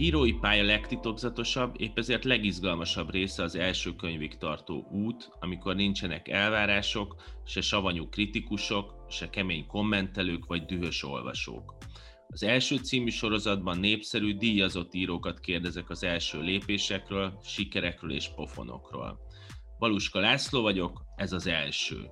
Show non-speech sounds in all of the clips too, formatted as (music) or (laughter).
Írói pálya legtitokzatosabb, épp ezért legizgalmasabb része az első könyvig tartó út, amikor nincsenek elvárások, se savanyú kritikusok, se kemény kommentelők vagy dühös olvasók. Az első című sorozatban népszerű, díjazott írókat kérdezek az első lépésekről, sikerekről és pofonokról. Valuska László vagyok, ez az első.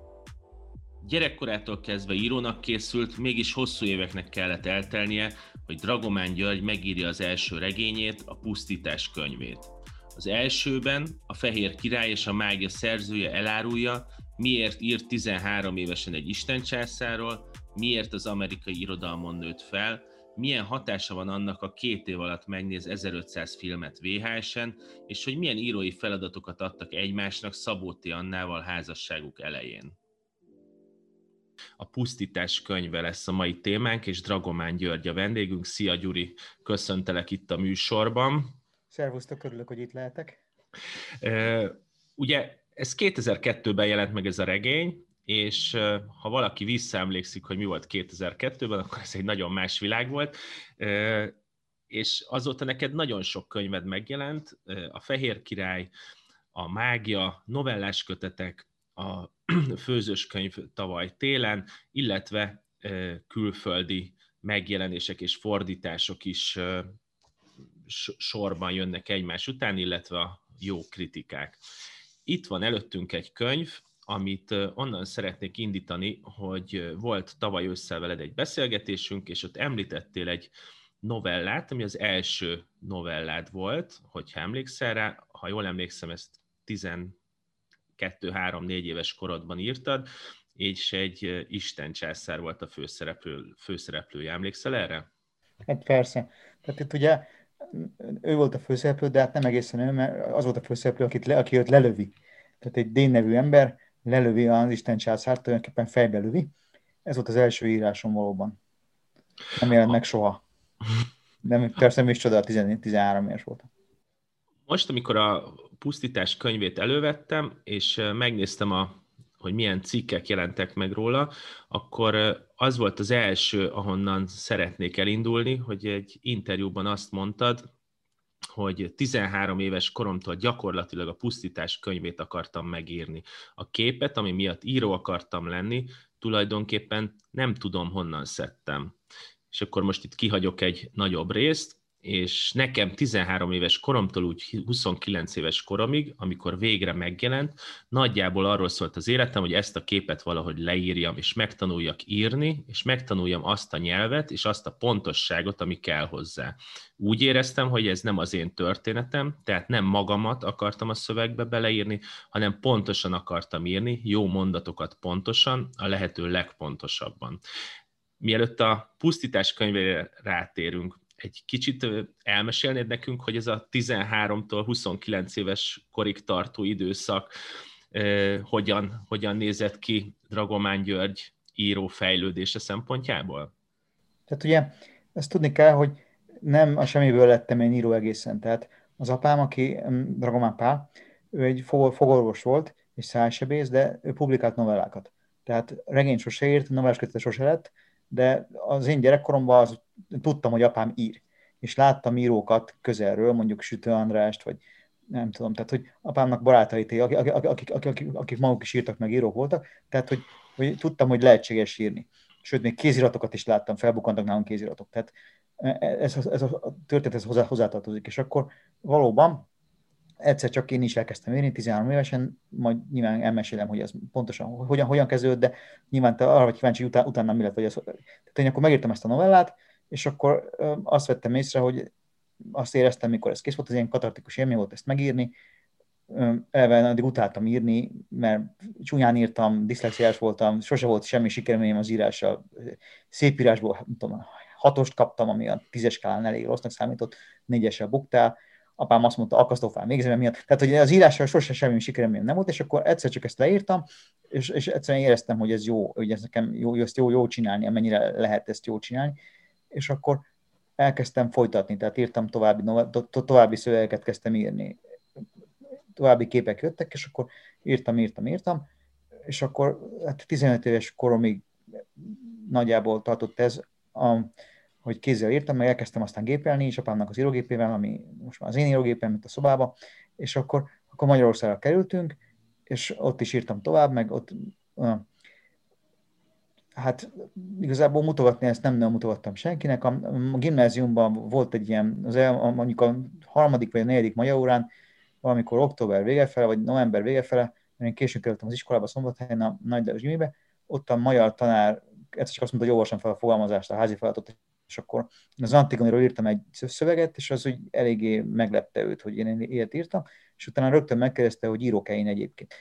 Gyerekkorától kezdve írónak készült, mégis hosszú éveknek kellett eltelnie, hogy Dragomán György megírja az első regényét, a Pusztítás könyvét. Az elsőben a Fehér Király és a Mágia szerzője elárulja, miért írt 13 évesen egy istencsászáról, miért az amerikai irodalmon nőtt fel, milyen hatása van annak a két év alatt megnéz 1500 filmet VHS-en, és hogy milyen írói feladatokat adtak egymásnak Szabóti Annával házasságuk elején. A pusztítás könyve lesz a mai témánk, és Dragomán György a vendégünk. Szia Gyuri, köszöntelek itt a műsorban. Szervusztok, örülök, hogy itt lehetek. Ugye ez 2002-ben jelent meg ez a regény, és ha valaki visszaemlékszik, hogy mi volt 2002-ben, akkor ez egy nagyon más világ volt, és azóta neked nagyon sok könyved megjelent, a Fehér Király, a Mágia, novellás kötetek, a (clears throat) főzős könyv tavaly télen, illetve külföldi megjelenések és fordítások is sorban jönnek egymás után, illetve a jó kritikák. Itt van előttünk egy könyv, amit onnan szeretnék indítani, hogy volt tavaly ősszel veled egy beszélgetésünk, és ott említettél egy novellát, ami az első novellád volt, hogyha emlékszel rá, ha jól emlékszem, ezt 12-3-4 éves korodban írtad, és egy Isten császár volt a főszereplő, főszereplője. Emlékszel erre? Hát persze. Tehát itt ugye ő volt a főszereplő, de hát nem egészen ő, mert az volt a főszereplő, akit le, aki őt lelövi. Tehát egy Dén nevű ember lelövi az Isten császárt, tulajdonképpen fejbe lövi. Ez volt az első írásom valóban. Nem jelent meg soha. Nem, persze nem is csoda, 13 éves voltam. Most, amikor a pusztítás könyvét elővettem, és megnéztem, a, hogy milyen cikkek jelentek meg róla, akkor az volt az első, ahonnan szeretnék elindulni, hogy egy interjúban azt mondtad, hogy 13 éves koromtól gyakorlatilag a pusztítás könyvét akartam megírni. A képet, ami miatt író akartam lenni, tulajdonképpen nem tudom honnan szedtem. És akkor most itt kihagyok egy nagyobb részt, és nekem 13 éves koromtól úgy 29 éves koromig, amikor végre megjelent, nagyjából arról szólt az életem, hogy ezt a képet valahogy leírjam, és megtanuljak írni, és megtanuljam azt a nyelvet, és azt a pontosságot, ami kell hozzá. Úgy éreztem, hogy ez nem az én történetem, tehát nem magamat akartam a szövegbe beleírni, hanem pontosan akartam írni, jó mondatokat pontosan, a lehető legpontosabban. Mielőtt a pusztítás könyvére rátérünk, egy kicsit elmesélnéd nekünk, hogy ez a 13-tól 29 éves korig tartó időszak hogyan, hogyan nézett ki Dragomán György író fejlődése szempontjából? Tehát ugye ezt tudni kell, hogy nem a semmiből lettem én író egészen. Tehát az apám, aki Dragomán Pál, ő egy fogorvos volt, és szájsebész, de ő publikált novellákat. Tehát regényt sose írt, novellás sose lett, de az én gyerekkoromban az, tudtam, hogy apám ír. És láttam írókat közelről, mondjuk Sütő Andrást, vagy nem tudom, tehát hogy apámnak barátai, akik, akik, akik, akik, maguk is írtak, meg írók voltak, tehát hogy, hogy tudtam, hogy lehetséges írni. Sőt, még kéziratokat is láttam, felbukkantak nálunk kéziratok. Tehát ez, ez, ez a történet ez hozzá, hozzátartozik. És akkor valóban egyszer csak én is elkezdtem írni, 13 évesen, majd nyilván elmesélem, hogy ez pontosan hogyan, hogyan kezdődött, de nyilván te arra vagy kíváncsi, után, utána mi lett, vagy ez. Tehát én akkor megírtam ezt a novellát, és akkor azt vettem észre, hogy azt éreztem, mikor ez kész volt, az ilyen katartikus élmény volt ezt megírni, eleve addig utáltam írni, mert csúnyán írtam, diszlexiás voltam, sose volt semmi sikereményem az írással. Szép írásból, nem tudom, hatost kaptam, ami a tízes skálán elég rossznak számított, négyesre buktál, apám azt mondta, akasztófán végzem miatt. Tehát, hogy az írással sosem semmi sikerem nem volt, és akkor egyszer csak ezt leírtam, és, és egyszerűen éreztem, hogy ez jó, hogy ez nekem jó, ezt jó, jó csinálni, amennyire lehet ezt jó csinálni, és akkor elkezdtem folytatni, tehát írtam további, to, további szövegeket kezdtem írni, további képek jöttek, és akkor írtam, írtam, írtam, és akkor hát 15 éves koromig nagyjából tartott ez, a, hogy kézzel írtam, meg elkezdtem aztán gépelni, és apámnak az írógépével, ami most már az én írógépem, mint a szobába, és akkor, akkor Magyarországra kerültünk, és ott is írtam tovább, meg ott hát igazából mutogatni ezt nem nagyon mutogattam senkinek. A, a gimnáziumban volt egy ilyen, az el, mondjuk a harmadik vagy a negyedik magyar órán, valamikor október vége fele, vagy november vége fele, mert én későn kerültem az iskolába, Szombathelyen, a Nagy Gimibe, ott a magyar tanár egyszer csak azt mondta, hogy olvasom fel a fogalmazást, a házi feladatot, és akkor az Antigoniról írtam egy szöveget, és az úgy eléggé meglepte őt, hogy én ilyet írtam, és utána rögtön megkérdezte, hogy írok-e én egyébként.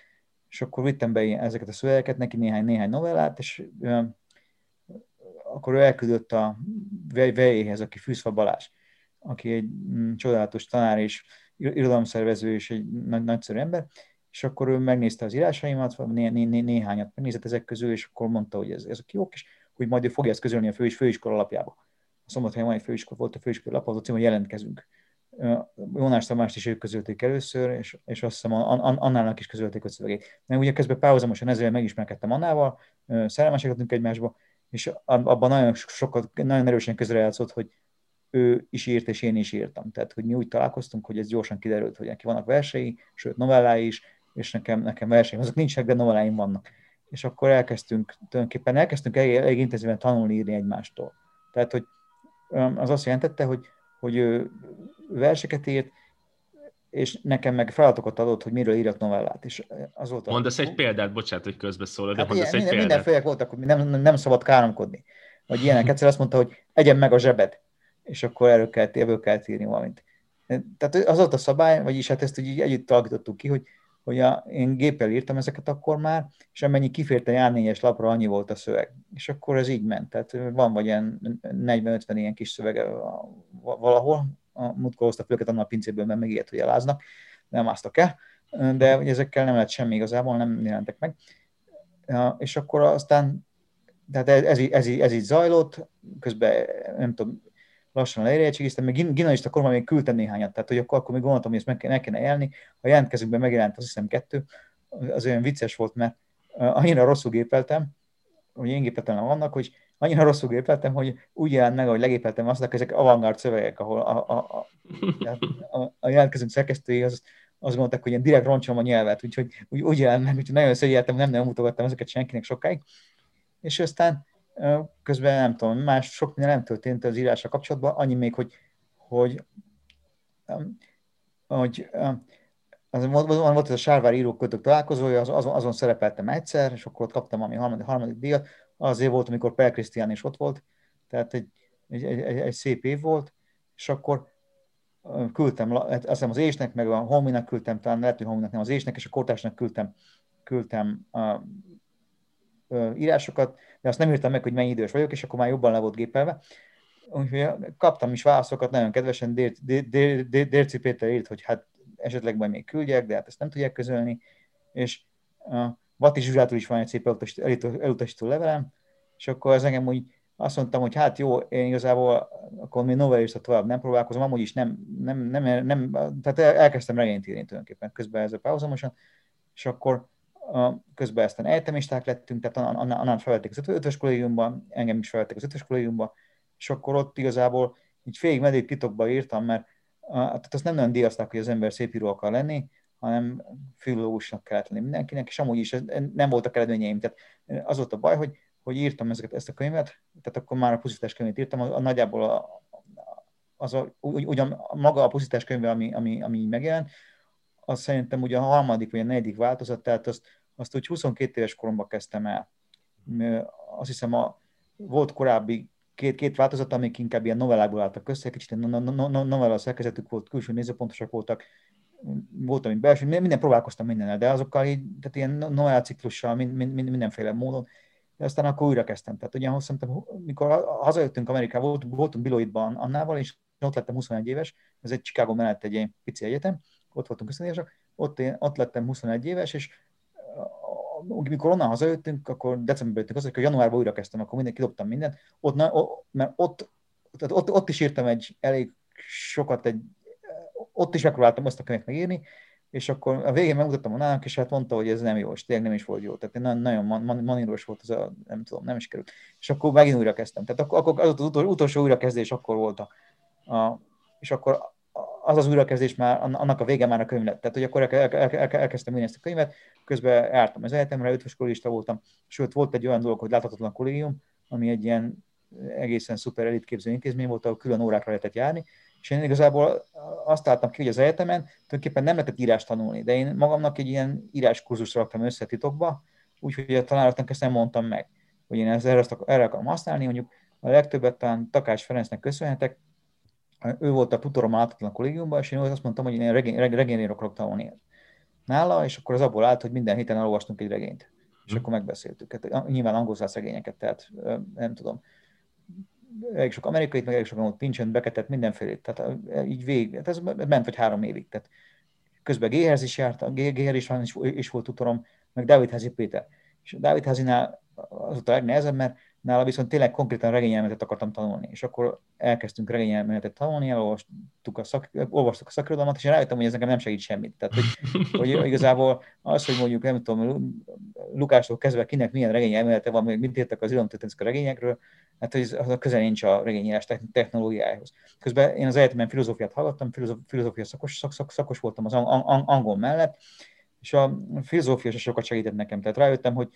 És akkor vittem be ezeket a szövegeket, neki néhány, néhány novellát, és ö, akkor ő elküldött a vejéhez, aki Fűszfa Balázs, aki egy mm, csodálatos tanár és irodalomszervező és egy nagy, nagyszerű ember, és akkor ő megnézte az írásaimat, né, né, né, néhányat megnézett ezek közül, és akkor mondta, hogy ez, ezek jók, és hogy majd ő fogja ezt közölni a fő, főiskola alapjába. Egy főiskola, volt a főiskola alap, az a cím, hogy jelentkezünk. Jónás Tamást is ők közölték először, és, és azt hiszem Annának is közölték a szövegét. Mert ugye közben párhuzamosan ezzel megismerkedtem Annával, szerelmesek egymásba, és abban nagyon sokat, nagyon erősen közrejátszott, hogy ő is írt, és én is írtam. Tehát, hogy mi úgy találkoztunk, hogy ez gyorsan kiderült, hogy neki vannak versei, sőt novellái is, és nekem, nekem verseim, azok nincsenek, de novelláim vannak. És akkor elkezdtünk, tulajdonképpen elkezdtünk elég, elég intenzíven tanulni írni egymástól. Tehát, hogy az azt jelentette, hogy, hogy ő verseket írt, és nekem meg feladatokat adott, hogy miről írjak novellát. És az volt mondasz a... egy példát, bocsánat, hogy közbeszólod, de hát mondasz ilyen, egy minden, példát. Mindenféle voltak, hogy nem, nem szabad káromkodni. Vagy ilyenek. (laughs) Egyszer azt mondta, hogy egyen meg a zsebed, és akkor erről kell, ebből kell írni valamit. Tehát az volt a szabály, vagyis hát ezt így együtt alakítottuk ki, hogy hogy a, én géppel írtam ezeket akkor már, és amennyi kifért a A4-es lapra, annyi volt a szöveg. És akkor ez így ment. Tehát van vagy ilyen 40-50 ilyen kis szövege valahol. A múltkor hoztak őket annak a pincéből, mert megígért, hogy eláznak. Nem áztak el. De ezekkel nem lett semmi igazából, nem jelentek meg. És akkor aztán tehát ez, ez, ez, ez így zajlott, közben nem tudom, lassan leérettségiztem, meg gimnazista koromban még küldtem néhányat, tehát hogy akkor, akkor még gondoltam, hogy ezt meg, kell, meg kéne élni. A jelentkezőkben megjelent azt hiszem kettő, az olyan vicces volt, mert annyira rosszul gépeltem, hogy én gépeltem vannak, hogy annyira rosszul gépeltem, hogy úgy jelent meg, hogy legépeltem azt, hogy ezek avantgárd szövegek, ahol a, a, a, a, a jelentkezőnk szerkesztői az, azt mondták, hogy ilyen direkt roncsom a nyelvet, úgyhogy úgy, úgy jelent meg, úgyhogy nagyon szégyeltem, nem nagyon mutogattam ezeket senkinek sokáig. És aztán közben nem tudom, más sok minden nem történt az írásra kapcsolatban, annyi még, hogy, hogy, hogy az, volt ez a Sárvár írókötök találkozója, az, azon, azon szerepeltem egyszer, és akkor ott kaptam ami harmadik, harmadik díjat. Azért volt, amikor Per Krisztián is ott volt, tehát egy, egy, egy, egy, szép év volt, és akkor küldtem, azt hiszem az Ésnek, meg a Hominak küldtem, talán lehet, hogy Hominak nem az Ésnek, és a Kortásnak küldtem, küldtem írásokat, de azt nem írtam meg, hogy mennyi idős vagyok, és akkor már jobban le volt gépelve. Úgyhogy kaptam is válaszokat, nagyon kedvesen Dérci Péter írt, hogy hát esetleg majd még küldjek, de hát ezt nem tudják közölni, és Vati Zsuzsától is van egy szép elutasító levelem, és akkor az engem úgy azt mondtam, hogy hát jó, én igazából akkor még novellista tovább nem próbálkozom, amúgy is nem, nem, nem, nem tehát elkezdtem regényt írni tulajdonképpen közben ez a párhuzamosan, és akkor közben aztán egyetemisták lettünk, tehát annál felvették az ötös kollégiumban, engem is felvették az ötös kollégiumba, és akkor ott igazából így félig meddig titokba írtam, mert tehát azt nem nagyon díjazták, hogy az ember szép akar lenni, hanem filológusnak kellett lenni mindenkinek, és amúgy is nem voltak eredményeim. Tehát az volt a baj, hogy, hogy írtam ezeket, ezt a könyvet, tehát akkor már a pusztítás könyvét írtam, a, a nagyjából a, az a, ugyan maga a pusztítás könyve, ami, ami, ami megjelent, az szerintem ugye a harmadik vagy a negyedik változat, tehát azt, azt úgy 22 éves koromban kezdtem el. Azt hiszem, a, volt korábbi két, két változat, amik inkább ilyen novellákból álltak össze, kicsit no, no, no, novella szerkezetük volt, külső nézőpontosak voltak, volt, ami belső, minden próbálkoztam mindennel, de azokkal így, tehát ilyen novella ciklussal, mind, mind, mind, mindenféle módon, de aztán akkor újra kezdtem. Tehát ugye szerintem, mikor hazajöttünk Amerikába, volt, voltunk Biloidban Annával, és ott lettem 21 éves, ez egy Chicago mellett egy pici egyetem, ott voltunk összenézések, ott, én, ott lettem 21 éves, és mikor onnan hazajöttünk, akkor decemberben jöttünk hogy januárban újra kezdtem, akkor minden kidobtam mindent, ott, na, ott, mert ott, tehát ott, ott, is írtam egy elég sokat, egy, ott is megpróbáltam azt a könyvet megírni, és akkor a végén megmutattam a nának, és hát mondta, hogy ez nem jó, és tényleg nem is volt jó. Tehát nagyon, nagyon man, maníros volt az a, nem tudom, nem is került. És akkor megint újra kezdtem. Tehát akkor, akkor az az utolsó, utolsó újrakezdés akkor volt a, a és akkor az az újrakezdés már, annak a vége már a könyv lett. Tehát, hogy akkor el, el, el, elkezdtem írni ezt a könyvet, közben jártam az egyetemre, ötvös kollégista voltam, sőt, volt egy olyan dolog, hogy láthatatlan kollégium, ami egy ilyen egészen szuper elitképző intézmény volt, ahol külön órákra lehetett járni, és én igazából azt láttam ki, hogy az egyetemen tulajdonképpen nem lehetett írást tanulni, de én magamnak egy ilyen íráskurzusra raktam össze titokba, úgyhogy a tanároknak ezt nem mondtam meg, hogy én ezt erre, erre akarom használni, mondjuk a legtöbbet talán Takás Ferencnek köszönhetek, ő volt a tutorom áltatlan kollégiumban, és én azt mondtam, hogy én regény, regényért akarok tanulni nála, és akkor az abból állt, hogy minden héten elolvastunk egy regényt, és hmm. akkor megbeszéltük. Hát, nyilván angol regényeket, tehát nem tudom, elég sok amerikai, meg elég sok ott Pincsön beketett mindenfélét, tehát így végig, tehát ez ment vagy három évig. Tehát közben Géherz is járt, Géher is, is, is volt tutorom, meg Dávid Házi Péter. És Dávid Házinál az volt a legnehezebb, mert nála viszont tényleg konkrétan regényelmetet akartam tanulni, és akkor elkezdtünk regényelmetet tanulni, elolvastuk a, szak, olvastuk a szakirodalmat, és rájöttem, hogy ez nekem nem segít semmit. Tehát, hogy, (laughs) hogy igazából az, hogy mondjuk, nem tudom, Lukástól kezdve kinek milyen regényelmélete van, mit írtak az irodalomtörténetek a regényekről, hát hogy az a közel nincs a regényírás technológiájához. Közben én az egyetemen filozófiát hallgattam, filozófia szakos, szak, szak, szakos voltam az angol mellett, és a filozófia se sokat segített nekem. Tehát rájöttem, hogy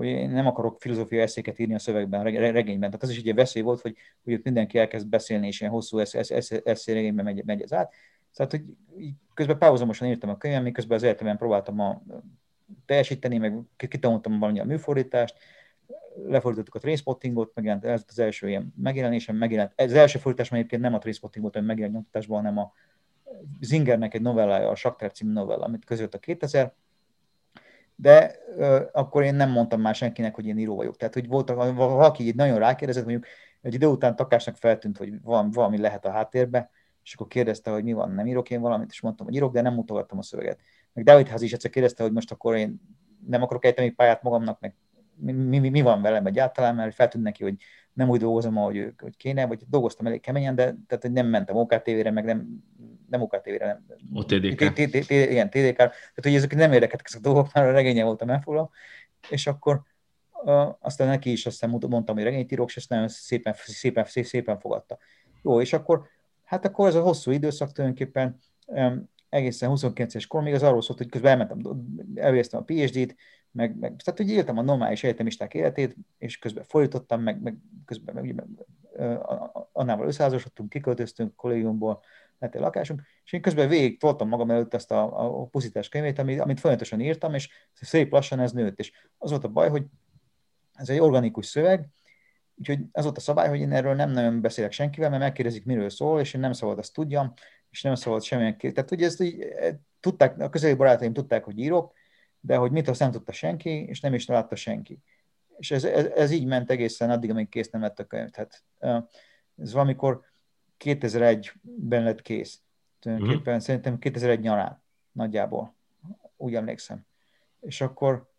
hogy én nem akarok filozófiai eszéket írni a szövegben, regényben. Tehát az is egy veszély volt, hogy, hogy ott mindenki elkezd beszélni, és ilyen hosszú eszé regényben megy, megy ez át. Tehát, hogy közben párhuzamosan írtam a könyvem, miközben az életemben próbáltam a, teljesíteni, meg kitanultam valami a műfordítást, lefordítottuk a Trainspottingot, megjelent ez az első ilyen megjelenésem, megjelent, ez az első fordítás egyébként nem a Trainspotting volt, hanem megjelent nyomtatásban, hanem a Zingernek egy novellája, a Sakter című novella, amit között a 2000, de uh, akkor én nem mondtam már senkinek, hogy én író vagyok. Tehát, hogy volt, valaki így nagyon rákérdezett, mondjuk egy idő után Takásnak feltűnt, hogy valami, valami lehet a háttérbe, és akkor kérdezte, hogy mi van, nem írok én valamit, és mondtam, hogy írok, de nem mutogattam a szöveget. Meg David Ház is egyszer kérdezte, hogy most akkor én nem akarok egyetemi pályát magamnak, meg mi, mi, mi van velem egyáltalán, mert feltűnt neki, hogy nem úgy dolgozom, ahogy hogy kéne, vagy dolgoztam elég keményen, de tehát nem mentem OKTV-re, meg nem, nem OKTV-re, nem. OTDK. Igen, TDK. Tehát, hogy ezek nem érdekeltek ezek a dolgok, már a regénye voltam elfoglalva, és akkor aztán neki is aztán mondtam, hogy regényt írok, és ezt nagyon szépen, szépen, szépen, fogadta. Jó, és akkor, hát akkor ez a hosszú időszak tulajdonképpen egészen 29 es kor, még az arról szólt, hogy közben elmentem, elvégeztem a PhD-t, meg, meg tehát hogy éltem a normális egyetemisták életét, és közben folytottam, meg, meg közben meg, meg, annával összeházasodtunk, kiköltöztünk kollégiumból, lett egy lakásunk, és én közben végig toltam magam előtt ezt a, a pusztítás könyvét, amit, amit folyamatosan írtam, és szép lassan ez nőtt. És az volt a baj, hogy ez egy organikus szöveg, úgyhogy az volt a szabály, hogy én erről nem nagyon beszélek senkivel, mert megkérdezik, miről szól, és én nem szabad azt tudjam, és nem szabad semmilyen kérdés. Tehát ugye ezt így, eh, tudták, a közeli barátaim tudták, hogy írok, de hogy mit azt nem tudta senki, és nem is látta senki. És ez, ez, ez így ment egészen addig, amíg kész nem lett a könyv. Tehát ez valamikor 2001-ben lett kész. Tulajdonképpen mm. szerintem 2001 nyarán nagyjából. Úgy emlékszem. És akkor,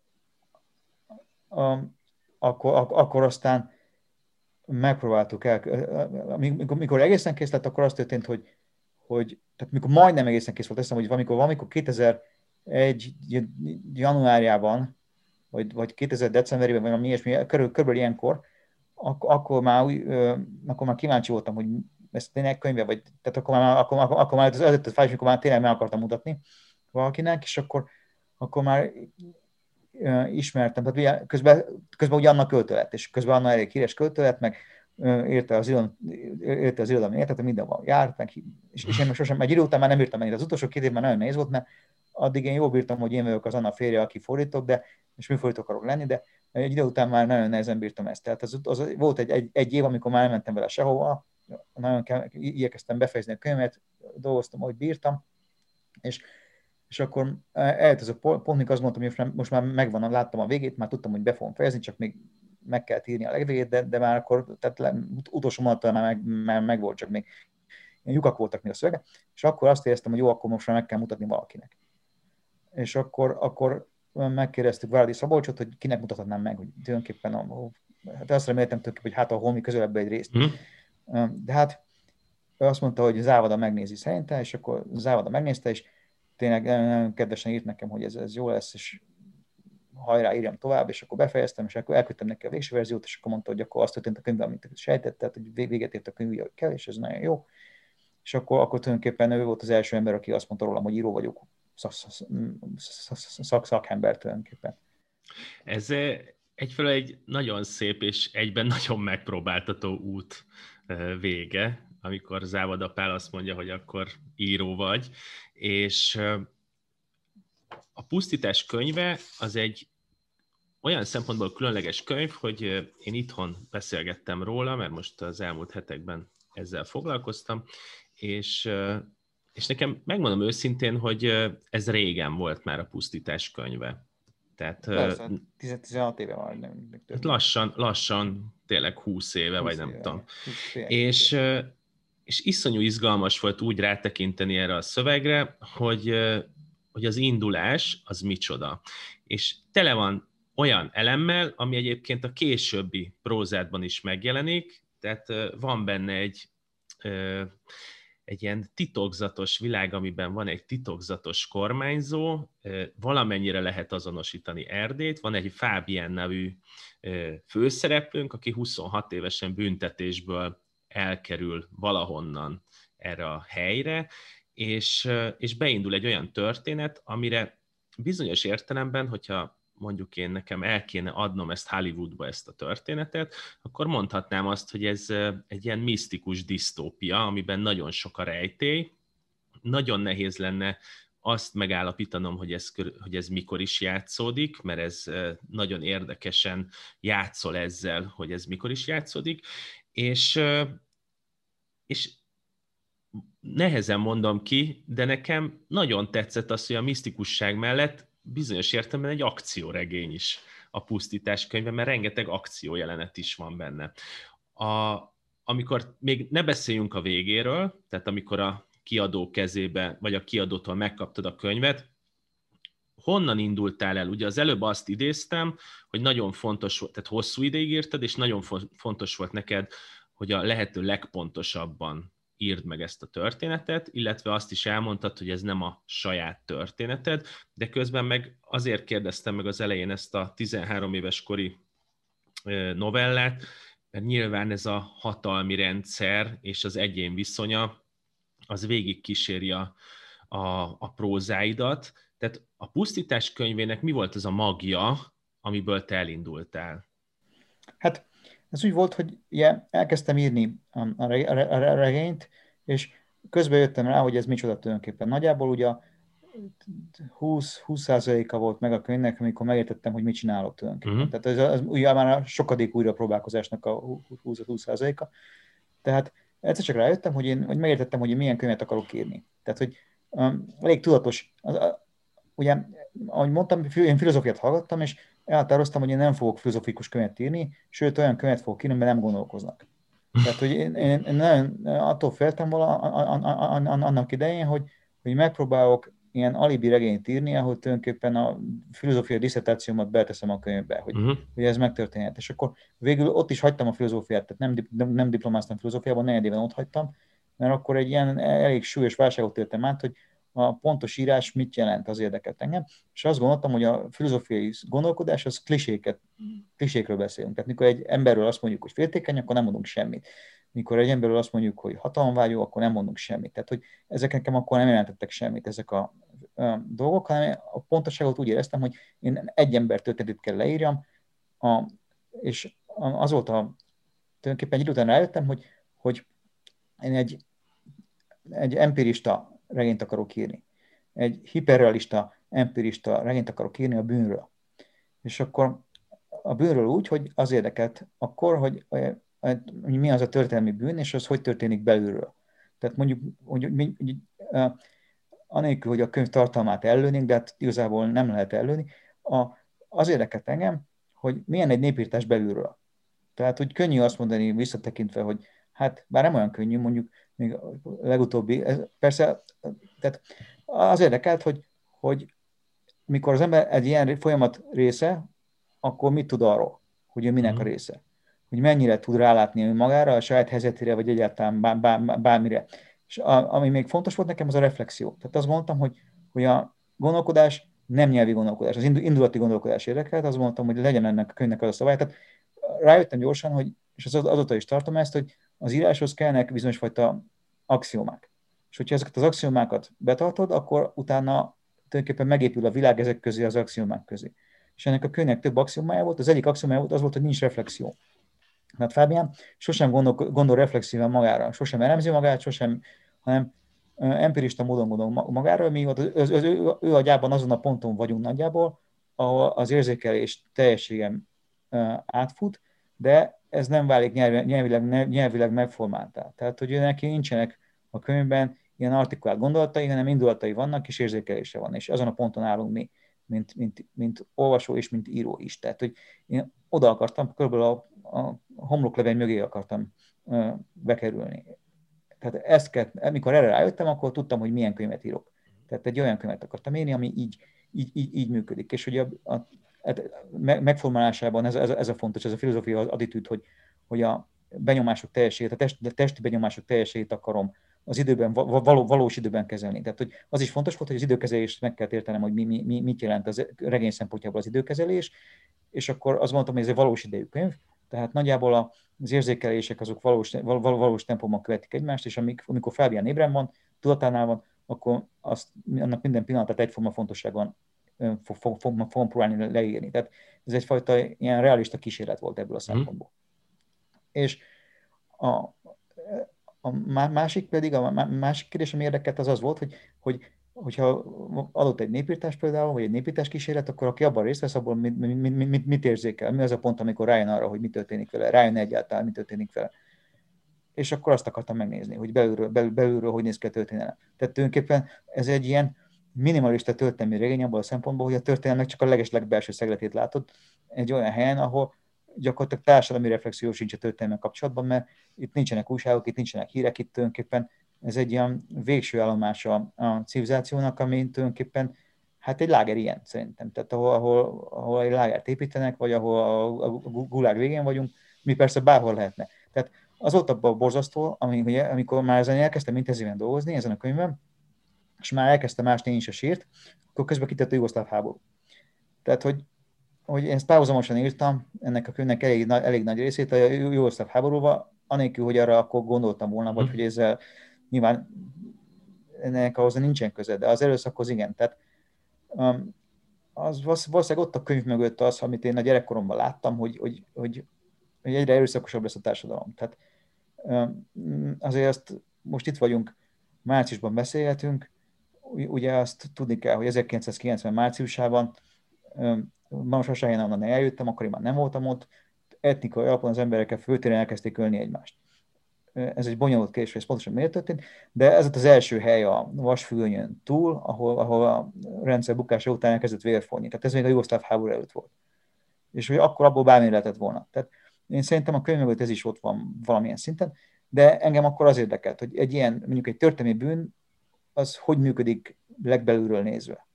um, akkor, ak- akkor aztán megpróbáltuk el, mikor, mikor egészen kész lett, akkor az történt, hogy, hogy tehát mikor majdnem egészen kész volt, azt hogy valamikor, valamikor 2000 egy januárjában, vagy, vagy 2000 decemberében, vagy valami ilyesmi, körül, körülbelül ilyenkor, ak- akkor már, akkor már kíváncsi voltam, hogy ez tényleg könyve, vagy tehát akkor már, akkor, akkor, már az előtt a fájás, amikor már tényleg meg akartam mutatni valakinek, és akkor, akkor már ö, ismertem, tehát közben, közben ugye annak költő lett, és közben annak elég híres költő lett, meg érte az irodalom, érte az irodalom érte, mindenhol járt, meg, és, és én most sosem, egy idő után már nem írtam ennyit. Az utolsó két évben nagyon nehéz volt, mert addig én jól bírtam, hogy én vagyok az Anna férje, aki fordítok, de és mi fordítok akarok lenni, de egy idő után már nagyon nehezen bírtam ezt. Tehát az, az volt egy, egy, egy, év, amikor már nem mentem vele sehova, nagyon kell, igyekeztem befejezni a könyvet, dolgoztam, ahogy bírtam, és, és akkor ez a pont, mikor azt mondtam, hogy most már megvan, láttam a végét, már tudtam, hogy be fogom fejezni, csak még meg kell írni a legvégét, de, de már akkor, tehát le, utolsó mondattal már meg, már meg volt, csak még lyukak voltak még a szövege, és akkor azt éreztem, hogy jó, akkor most már meg kell mutatni valakinek és akkor, akkor megkérdeztük Váradi Szabolcsot, hogy kinek mutathatnám meg, hogy tulajdonképpen a, hát azt reméltem tőle, hogy hát a holmi közelebb egy részt. Mm. De hát ő azt mondta, hogy Závada megnézi szerinte, és akkor Závada megnézte, és tényleg nagyon kedvesen írt nekem, hogy ez, ez jó lesz, és hajrá, írjam tovább, és akkor befejeztem, és akkor elküldtem neki a végső verziót, és akkor mondta, hogy akkor azt történt a könyvben, amit sejtett, tehát hogy véget ért a könyv, hogy kell, és ez nagyon jó. És akkor, akkor tulajdonképpen ő volt az első ember, aki azt mondta rólam, hogy író vagyok, szak-szakember tulajdonképpen. Ez eh, egyfelől egy nagyon szép és egyben nagyon megpróbáltató út vége, amikor Závada Pál azt mondja, hogy akkor író vagy, és a pusztítás könyve az egy olyan szempontból különleges könyv, hogy én itthon beszélgettem róla, mert most az elmúlt hetekben ezzel foglalkoztam, és, és nekem megmondom őszintén, hogy ez régen volt már a pusztítás könyve. Tehát, Persze, 16 éve van. Nem, hát lassan, lassan, tényleg 20 éve, 20 vagy nem éve, tudom. És, és iszonyú izgalmas volt úgy rátekinteni erre a szövegre, hogy, hogy az indulás az micsoda. És tele van olyan elemmel, ami egyébként a későbbi prózádban is megjelenik, tehát van benne egy, egy ilyen titokzatos világ, amiben van egy titokzatos kormányzó, valamennyire lehet azonosítani Erdét, van egy Fábien nevű főszereplőnk, aki 26 évesen büntetésből elkerül valahonnan erre a helyre, és, és beindul egy olyan történet, amire bizonyos értelemben, hogyha mondjuk én nekem el kéne adnom ezt Hollywoodba, ezt a történetet, akkor mondhatnám azt, hogy ez egy ilyen misztikus disztópia, amiben nagyon sok a rejtély, nagyon nehéz lenne azt megállapítanom, hogy ez, hogy ez mikor is játszódik, mert ez nagyon érdekesen játszol ezzel, hogy ez mikor is játszódik, és, és nehezen mondom ki, de nekem nagyon tetszett az, hogy a misztikusság mellett bizonyos értelemben egy akcióregény is a pusztítás könyve, mert rengeteg akciójelenet is van benne. A, amikor még ne beszéljünk a végéről, tehát amikor a kiadó kezébe, vagy a kiadótól megkaptad a könyvet, honnan indultál el? Ugye az előbb azt idéztem, hogy nagyon fontos volt, tehát hosszú ideig írtad, és nagyon fontos volt neked, hogy a lehető legpontosabban írd meg ezt a történetet, illetve azt is elmondtad, hogy ez nem a saját történeted, de közben meg azért kérdeztem meg az elején ezt a 13 éves kori novellát, mert nyilván ez a hatalmi rendszer és az egyén viszonya, az végig kíséri a, a, a prózáidat. Tehát a pusztítás könyvének mi volt az a magja, amiből te elindultál? Hát ez úgy volt, hogy ugye elkezdtem írni a, a, a regényt, és közben jöttem rá, hogy ez micsoda tulajdonképpen. Nagyjából ugye 20-20%-a volt meg a könyvnek, amikor megértettem, hogy mit csinálok tulajdonképpen. Uh-huh. Tehát ez, ez ugye már a sokadik újra próbálkozásnak a 20-20%-a. Tehát egyszer csak rájöttem, hogy én hogy megértettem, hogy én milyen könyvet akarok írni. Tehát, hogy um, elég tudatos. Az, a, ugye, ahogy mondtam, én filozófiát hallgattam, és elhatároztam, hogy én nem fogok filozofikus könyvet írni, sőt olyan könyvet fogok írni, mert nem gondolkoznak. Tehát, hogy én, én, én nagyon attól féltem vala annak idején, hogy, hogy megpróbálok ilyen alibi regényt írni, ahol tulajdonképpen a filozófiai diszertációmat beteszem a könyvbe, hogy, uh-huh. hogy ez megtörténhet. És akkor végül ott is hagytam a filozófiát, tehát nem, nem, diplomáztam filozófiában, negyed éven ott hagytam, mert akkor egy ilyen elég súlyos válságot éltem át, hogy a pontos írás mit jelent, az érdekelt engem, és azt gondoltam, hogy a filozófiai gondolkodás az kliséket, klisékről beszélünk. Tehát mikor egy emberről azt mondjuk, hogy féltékeny, akkor nem mondunk semmit. Mikor egy emberről azt mondjuk, hogy hatalomvágyó, akkor nem mondunk semmit. Tehát, hogy ezek nekem akkor nem jelentettek semmit, ezek a, dolgok, hanem a pontosságot úgy éreztem, hogy én egy ember történetét kell leírjam, a, és az volt a, tulajdonképpen egy idő után rájöttem, hogy, hogy én egy, egy empirista regényt akarok írni. Egy hiperrealista, empirista regényt akarok írni a bűnről. És akkor a bűnről úgy, hogy az érdekelt akkor, hogy, hogy mi az a történelmi bűn, és az hogy történik belülről. Tehát mondjuk, mondjuk mi, anélkül, hogy a könyv tartalmát ellőnénk, de hát igazából nem lehet ellőni, a, az érdekelt engem, hogy milyen egy népírtás belülről. Tehát, hogy könnyű azt mondani visszatekintve, hogy hát bár nem olyan könnyű, mondjuk még a legutóbbi, ez persze, tehát az érdekelt, hogy, hogy mikor az ember egy ilyen folyamat része, akkor mit tud arról, hogy ő minek a mhm. része. Hogy mennyire tud rálátni magára, a saját helyzetére, vagy egyáltalán bár, bár, bármire. És a, ami még fontos volt nekem, az a reflexió. Tehát azt mondtam, hogy, hogy a gondolkodás nem nyelvi gondolkodás, az indulati gondolkodás érdekelt, azt mondtam, hogy legyen ennek a könyvnek az a szabály. Tehát rájöttem gyorsan, hogy, és az, azóta is tartom ezt, hogy az íráshoz kellnek bizonyos fajta axiomák. És hogyha ezeket az axiomákat betartod, akkor utána tulajdonképpen megépül a világ ezek közé az axiomák közé. És ennek a könyvnek több axiomája volt, az egyik axiomája volt az volt, hogy nincs reflexió. Hát Fábián sosem gondol, gondol reflexíven magára, sosem elemzi magát, sosem, hanem empirista módon gondol magára, mi az, az, az ő, ő agyában azon a ponton vagyunk nagyjából, ahol az érzékelés teljességem átfut, de ez nem válik nyelvileg, nyelvileg megformáltá. Tehát, hogy neki nincsenek a könyvben ilyen artikulált gondolatai, hanem indulatai vannak, és érzékelése van, és azon a ponton állunk mi, mint, mint, mint olvasó és mint író is. Tehát, hogy én oda akartam, körülbelül a, a homloklevény mögé akartam uh, bekerülni. Tehát ezt kell, amikor erre rájöttem, akkor tudtam, hogy milyen könyvet írok. Tehát egy olyan könyvet akartam írni, ami így, így, így, így működik. És hogy a, a, hát megformálásában ez, ez, ez a fontos, ez a filozófia az attitűd, hogy, hogy a benyomások teljességét, a testi, a testi benyomások teljességét akarom az időben, való, valós időben kezelni. Tehát hogy az is fontos volt, hogy az időkezelést meg kell értenem, hogy mi, mi, mi, mit jelent az regény szempontjából az időkezelés, és akkor azt mondtam, hogy ez egy valós idejű könyv, tehát nagyjából az érzékelések azok valós, val, valós tempóban követik egymást, és amik, amikor Fábián ébren van, tudatánál van, akkor azt, annak minden pillanatát egyforma fontosságban fogom fog, fog próbálni leírni. Tehát ez egyfajta ilyen realista kísérlet volt ebből a mhm. szempontból. Mm. És a, a másik pedig, a másik kérdés, ami érdekelt, az az volt, hogy, hogy hogyha adott egy népírtás például, vagy egy népírtás kísérlet, akkor aki abban részt vesz, abból mit, mit, mit, mit érzékel? Mi az a pont, amikor rájön arra, hogy mi történik vele? Rájön egyáltalán, mi történik vele? És akkor azt akartam megnézni, hogy belülről, belül, belülről hogy néz ki a történelem. Tehát tulajdonképpen ez egy ilyen minimalista történelmi regény abban a szempontból, hogy a történelmek csak a leges legbelső szegletét látod egy olyan helyen, ahol gyakorlatilag társadalmi reflexió sincs a történelme kapcsolatban, mert itt nincsenek újságok, itt nincsenek hírek, itt tulajdonképpen ez egy ilyen végső állomása a civilizációnak, ami tulajdonképpen hát egy láger ilyen szerintem. Tehát ahol, ahol, ahol egy lágert építenek, vagy ahol a, a gulág végén vagyunk, mi persze bárhol lehetne. Tehát az volt abban borzasztó, ami, amikor már ezen elkezdtem intenzíven dolgozni, ezen a könyvben, és már elkezdtem másni én is a sírt, akkor közben kitett a jugoszláv háború. Tehát, hogy, hogy én ezt párhuzamosan írtam, ennek a könyvnek elég, elég nagy részét a jugoszláv háborúba, anélkül, hogy arra akkor gondoltam volna, vagy hm. hogy ezzel nyilván ennek ahhoz nincsen köze, de az erőszakhoz igen. Tehát um, az valószínűleg ott a könyv mögött az, amit én a gyerekkoromban láttam, hogy, hogy, hogy, hogy egyre erőszakosabb lesz a társadalom. Tehát um, azért azt most itt vagyunk, márciusban beszélhetünk, ugye azt tudni kell, hogy 1990 márciusában um, Marosvásárhelyen onnan eljöttem, akkor én már nem voltam ott, etnikai alapon az emberekkel főtéren elkezdték ölni egymást ez egy bonyolult kérdés, hogy ez pontosan miért történt, de ez ott az első hely a vasfüggönyön túl, ahol, ahol a rendszer bukása után elkezdett vérfolni. Tehát ez még a jugoszláv háború előtt volt. És hogy akkor abból bármi lehetett volna. Tehát én szerintem a könyv ez is ott van valamilyen szinten, de engem akkor az érdekelt, hogy egy ilyen, mondjuk egy történelmi bűn, az hogy működik legbelülről nézve.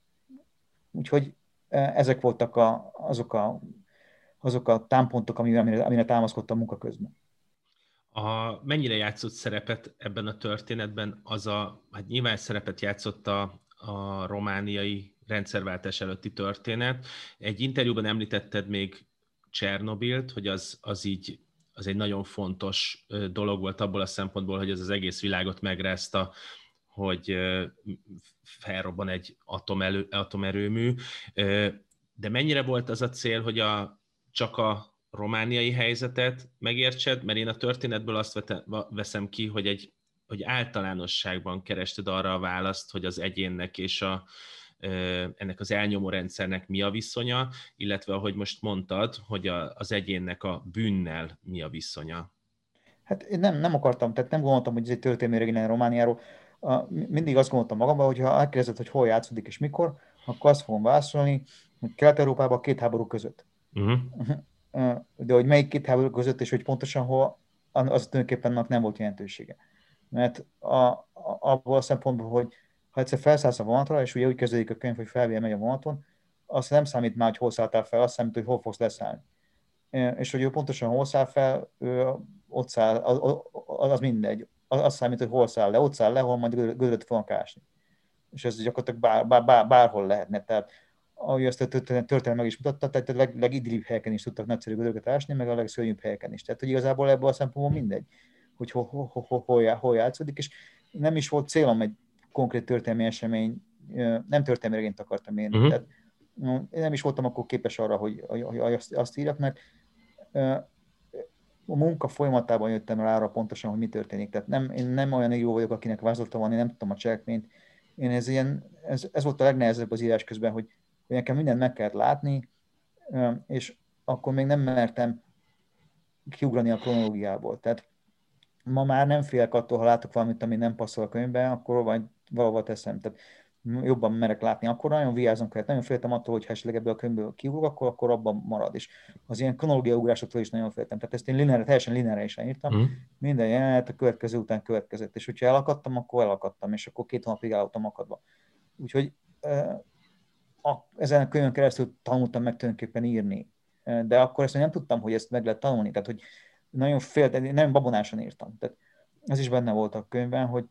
Úgyhogy ezek voltak a, azok, a, azok a támpontok, amire, amire támaszkodtam munka közben a, mennyire játszott szerepet ebben a történetben az a, hát nyilván szerepet játszott a, a romániai rendszerváltás előtti történet. Egy interjúban említetted még Csernobilt, hogy az, az így az egy nagyon fontos dolog volt abból a szempontból, hogy ez az egész világot megrázta, hogy felrobban egy atomelő, atomerőmű. De mennyire volt az a cél, hogy a, csak a romániai helyzetet megértsed, mert én a történetből azt veszem ki, hogy egy hogy általánosságban kerested arra a választ, hogy az egyénnek és a, ennek az elnyomó rendszernek mi a viszonya, illetve ahogy most mondtad, hogy a, az egyénnek a bűnnel mi a viszonya. Hát én nem, nem akartam, tehát nem gondoltam, hogy ez egy történelmi regény Romániáról. Mindig azt gondoltam magamban, hogy ha elkérdezed, hogy hol játszódik és mikor, akkor azt fogom válaszolni, hogy Kelet-Európában két háború között. Uh-huh de hogy melyik két háború között, és hogy pontosan hol, az tulajdonképpen annak nem volt jelentősége. Mert a, a, abból a szempontból, hogy ha egyszer felszállsz a vonatra, és ugye úgy kezdődik a könyv, hogy felvél megy a vonaton, azt nem számít már, hogy hol szálltál fel, azt számít, hogy hol fogsz leszállni. És hogy ő pontosan hol száll fel, ő ott száll, az, az mindegy. Az, az számít, hogy hol száll le, ott száll le, hol majd gödröt fognak ásni. és ez gyakorlatilag bár, bár, bár, bárhol lehetne. Tehát ahogy azt a történet meg is mutatta, tehát a leg, legidillibb helyeken is tudtak nagyszerű gödröket ásni, meg a legszörnyűbb helyeken is. Tehát, hogy igazából ebből a szempontból mindegy, hogy hol, hol, hol, hol, hol játszódik, és nem is volt célom egy konkrét történelmi esemény, nem történelmi regényt akartam írni. Uh-huh. Tehát, én nem is voltam akkor képes arra, hogy, hogy, azt írjak, mert a munka folyamatában jöttem rá arra pontosan, hogy mi történik. Tehát nem, én nem olyan író vagyok, akinek vázolta van, én nem tudtam a cselekményt. Én ez, ilyen, ez, ez volt a legnehezebb az írás közben, hogy, hogy nekem mindent meg kellett látni, és akkor még nem mertem kiugrani a kronológiából. Tehát ma már nem félek attól, ha látok valamit, ami nem passzol a könyvbe, akkor majd valahol teszem. Tehát jobban merek látni, akkor nagyon vigyázom kellett. Nagyon féltem attól, hogy ha esetleg ebből a könyvből kiugrok, akkor, akkor abban marad. És az ilyen kronológia ugrásoktól is nagyon féltem. Tehát ezt én lineára, teljesen lineára is írtam. Mm. Minden jelenet a következő után következett. És hogyha elakadtam, akkor elakadtam, és akkor két hónapig állottam akadva. Úgyhogy a, ezen a könyvön keresztül tanultam meg tulajdonképpen írni. De akkor ezt nem tudtam, hogy ezt meg lehet tanulni. Tehát, hogy nagyon fél, nem babonásan írtam. Tehát ez is benne volt a könyvben, hogy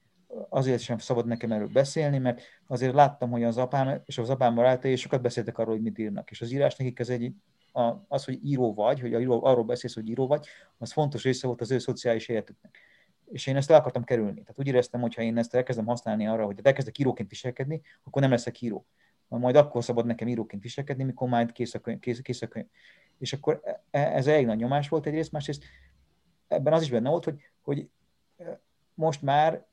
azért sem szabad nekem erről beszélni, mert azért láttam, hogy az apám és az apám barátai és sokat beszéltek arról, hogy mit írnak. És az írás nekik ez egy, az, hogy író vagy, hogy író, arról beszélsz, hogy író vagy, az fontos része volt az ő szociális életüknek. És én ezt el akartam kerülni. Tehát úgy éreztem, hogy ha én ezt elkezdem használni arra, hogy elkezdek íróként viselkedni, akkor nem leszek író. Majd akkor szabad nekem íróként viselkedni, mikor majd kész a könyv. Kész, kész a könyv. És akkor e, e, ez elég nagy nyomás volt egyrészt, másrészt ebben az is benne volt, hogy, hogy most már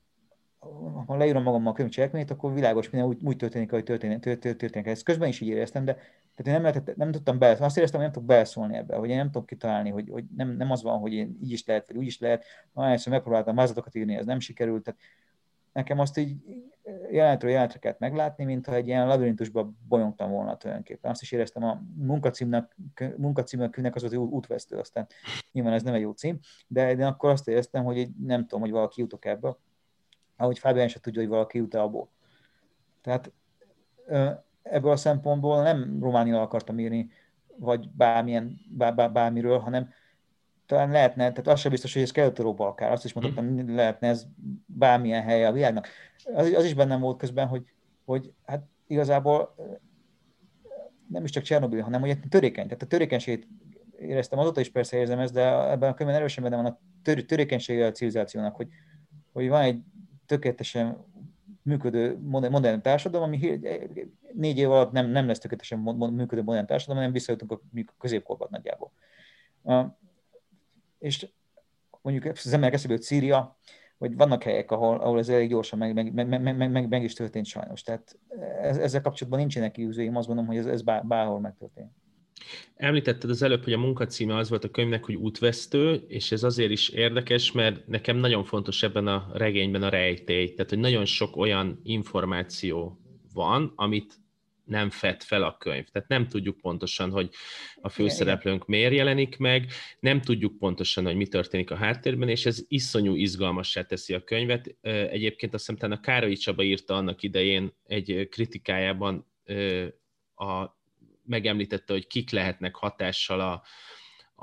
ha leírom magammal a könyvcselekményt, akkor világos minden úgy, úgy történik, ahogy történik, történik. Ezt közben is így éreztem, de tehát én nem, lehetett, nem tudtam beleszólni. Azt éreztem, hogy nem tudok beleszólni ebbe, hogy én nem tudok kitalálni, hogy, hogy nem, nem az van, hogy én így is lehet, vagy úgy is lehet. Ahányszor megpróbáltam vázatokat írni, ez nem sikerült. Tehát nekem azt így jelenetről jelenetre kellett meglátni, mintha egy ilyen labirintusba bolyongtam volna tulajdonképpen. Azt is éreztem, a munkacímnek, munkacímnek az az útvesztő, aztán nyilván ez nem egy jó cím, de, de akkor azt éreztem, hogy nem tudom, hogy valaki jutok ebből ahogy Fábián se tudja, hogy valaki jut abból. Tehát ebből a szempontból nem Romániára akartam írni, vagy bármilyen, bár, bár, bármiről, hanem talán lehetne, tehát az sem biztos, hogy ez kelet akár, azt is mondhatom, mm. lehetne ez bármilyen helye a világnak. Az, az is bennem volt közben, hogy, hogy hát igazából nem is csak Csernobil, hanem hogy törékeny, tehát a törékenységét éreztem azóta is persze érzem ezt, de ebben a könyvben erősen benne van a tör, törékenysége a civilizációnak, hogy, hogy van egy tökéletesen működő modern társadalom, ami négy év alatt nem, nem lesz tökéletesen működő modern társadalom, hanem visszajutunk a középkorban nagyjából. És mondjuk az ember eszébe Szíria, vagy vannak helyek, ahol, ahol ez elég gyorsan meg, meg, meg, meg, meg, meg is történt sajnos. Tehát ezzel kapcsolatban nincsenek kiúzóim, azt gondolom, hogy ez, ez bárhol megtörtént. Említetted az előbb, hogy a munkacíme az volt a könyvnek, hogy útvesztő, és ez azért is érdekes, mert nekem nagyon fontos ebben a regényben a rejtély. Tehát, hogy nagyon sok olyan információ van, amit nem fed fel a könyv. Tehát nem tudjuk pontosan, hogy a főszereplőnk miért jelenik meg, nem tudjuk pontosan, hogy mi történik a háttérben, és ez iszonyú izgalmassá teszi a könyvet. Egyébként azt hiszem, a Károly Csaba írta annak idején egy kritikájában a megemlítette, hogy kik lehetnek hatással a,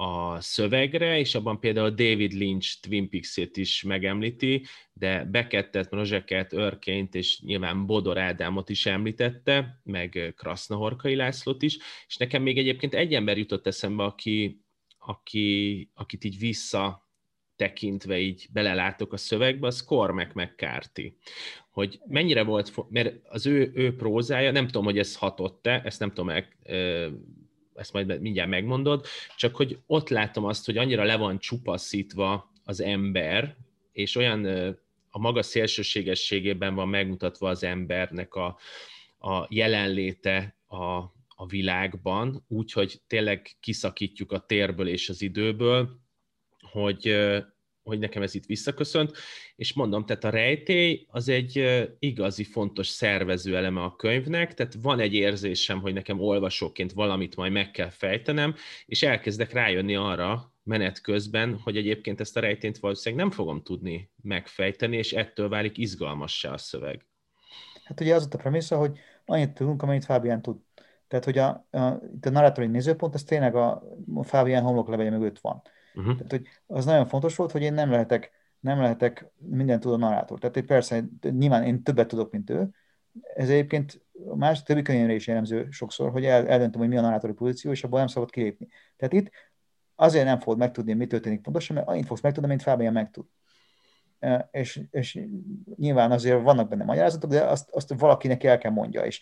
a szövegre, és abban például David Lynch Twin Peaks-ét is megemlíti, de Beckettet, Rozseket, Örkényt és nyilván Bodor Ádámot is említette, meg Krasznahorkai Lászlót is, és nekem még egyébként egy ember jutott eszembe, aki, aki, akit így vissza tekintve így belelátok a szövegbe, az Cormac McCarthy. Hogy mennyire volt, mert az ő, ő prózája, nem tudom, hogy ez hatott-e, ezt nem tudom meg, ezt majd mindjárt megmondod, csak hogy ott látom azt, hogy annyira le van csupaszítva az ember, és olyan a maga szélsőségességében van megmutatva az embernek a, a jelenléte a, a világban, úgyhogy tényleg kiszakítjuk a térből és az időből, hogy, hogy nekem ez itt visszaköszönt, és mondom, tehát a rejtély az egy igazi fontos szervező eleme a könyvnek, tehát van egy érzésem, hogy nekem olvasóként valamit majd meg kell fejtenem, és elkezdek rájönni arra menet közben, hogy egyébként ezt a rejtényt valószínűleg nem fogom tudni megfejteni, és ettől válik izgalmassá a szöveg. Hát ugye az a premissza, hogy annyit tudunk, amennyit Fábián tud. Tehát, hogy a, a, a narrátori nézőpont, ez tényleg a Fábián homloklevelje mögött van. Uh-huh. Tehát, hogy az nagyon fontos volt, hogy én nem lehetek, nem lehetek minden tudó narrátor. Tehát hogy persze, nyilván én többet tudok, mint ő, ez egyébként a más többi könyvre is jellemző sokszor, hogy el, eldöntöm, hogy mi a narrátori pozíció, és abból nem szabad kilépni. Tehát itt azért nem fogod megtudni, mi történik pontosan, mert annyit fogsz megtudni, mint Fábián megtud. És, és nyilván azért vannak benne magyarázatok, de azt, azt valakinek el kell mondja, és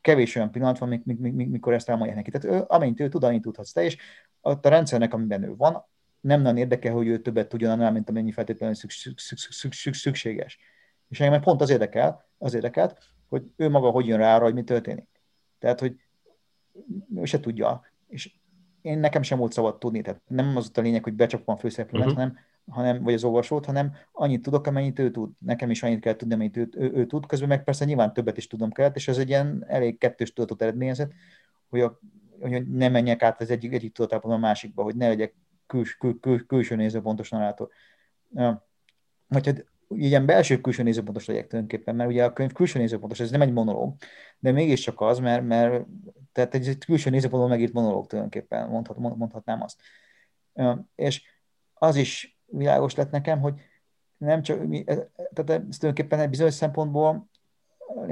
kevés olyan pillanat van, mikor ezt elmondják neki. Tehát ő, amennyit ő tud, annyit tudhatsz te, és a, a rendszernek, amiben ő van, nem nagyon érdekel, hogy ő többet tudjon annál, mint amennyi feltétlenül szükséges. És engem pont az érdekel, az érdekelt, hogy ő maga hogy jön rá arra, hogy mi történik. Tehát, hogy ő se tudja. És én nekem sem volt szabad tudni, tehát nem az a lényeg, hogy becsapom a főszereplőmet, uh-huh. hanem, hanem, vagy az olvasót, hanem annyit tudok, amennyit ő tud. Nekem is annyit kell tudni, amennyit ő, ő, ő tud, közben meg persze nyilván többet is tudom kellett, és ez egy ilyen elég kettős tudatot eredményezett, hogy, a, hogy ne menjek át az egyik, egyik tudatából a másikba, hogy ne legyek küls, kül, kül, külső nézőpontos narrátor. Vagy hogy ilyen belső-külső nézőpontos legyek tulajdonképpen, mert ugye a könyv külső nézőpontos, ez nem egy monológ, de mégiscsak az, mert, mert tehát egy, külső nézőpontból megírt monológ tulajdonképpen, mondhat, mondhatnám azt. És az is világos lett nekem, hogy nem csak, tehát ez tulajdonképpen egy bizonyos szempontból